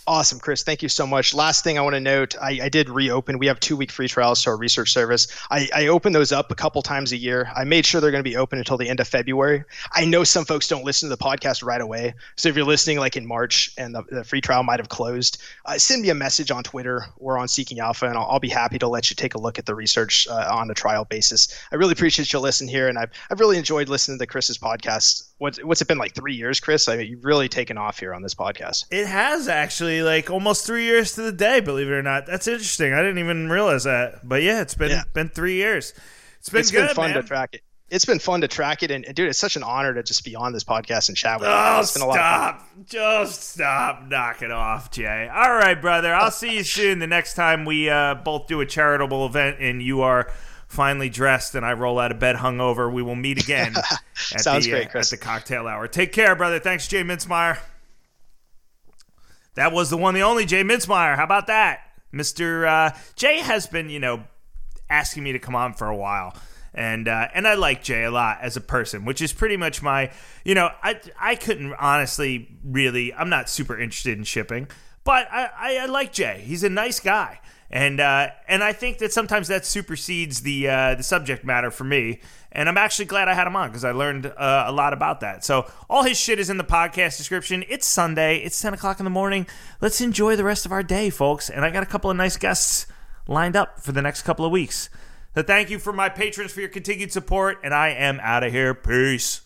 Awesome, Chris. Thank you so much. Last thing I want to note I, I did reopen. We have two week free trials to our research service. I, I open those up a couple times a year. I made sure they're going to be open until the end of February. I know some folks don't listen to the podcast right away. So if you're listening like in March and the, the free trial might have closed, uh, send me a message on Twitter or on Seeking Alpha, and I'll, I'll be happy to let you take a look at the research uh, on a trial basis. I really appreciate you listening here, and I've, I've really enjoyed listening to Chris's podcast what, what's it been like three years, Chris? I mean, you've really taken off here on this podcast. It has actually, like almost three years to the day. Believe it or not, that's interesting. I didn't even realize that. But yeah, it's been yeah. been three years. It's been it's good, been fun man. to track it. It's been fun to track it, and, and, dude, it's such an honor to just be on this podcast and chat with you. Oh, stop! Just stop! Knock it off, J. All right, brother. I'll see you soon. The next time we uh, both do a charitable event, and you are finally dressed and I roll out of bed hungover, we will meet again at, Sounds the, great, uh, Chris. at the cocktail hour. Take care, brother. Thanks, J Mintzmyer. That was the one, the only J Mintzmyer. How about that? Mr. Uh, J has been, you know, asking me to come on for a while. And uh, and I like J a lot as a person, which is pretty much my, you know, I I couldn't honestly really, I'm not super interested in shipping, but I, I, I like J. He's a nice guy and uh, and I think that sometimes that supersedes the uh, the subject matter for me. And I'm actually glad I had him on because I learned uh, a lot about that. So all his shit is in the podcast description. It's Sunday. It's 10 o'clock in the morning. Let's enjoy the rest of our day, folks. And I got a couple of nice guests lined up for the next couple of weeks. So thank you for my patrons for your continued support, and I am out of here. Peace.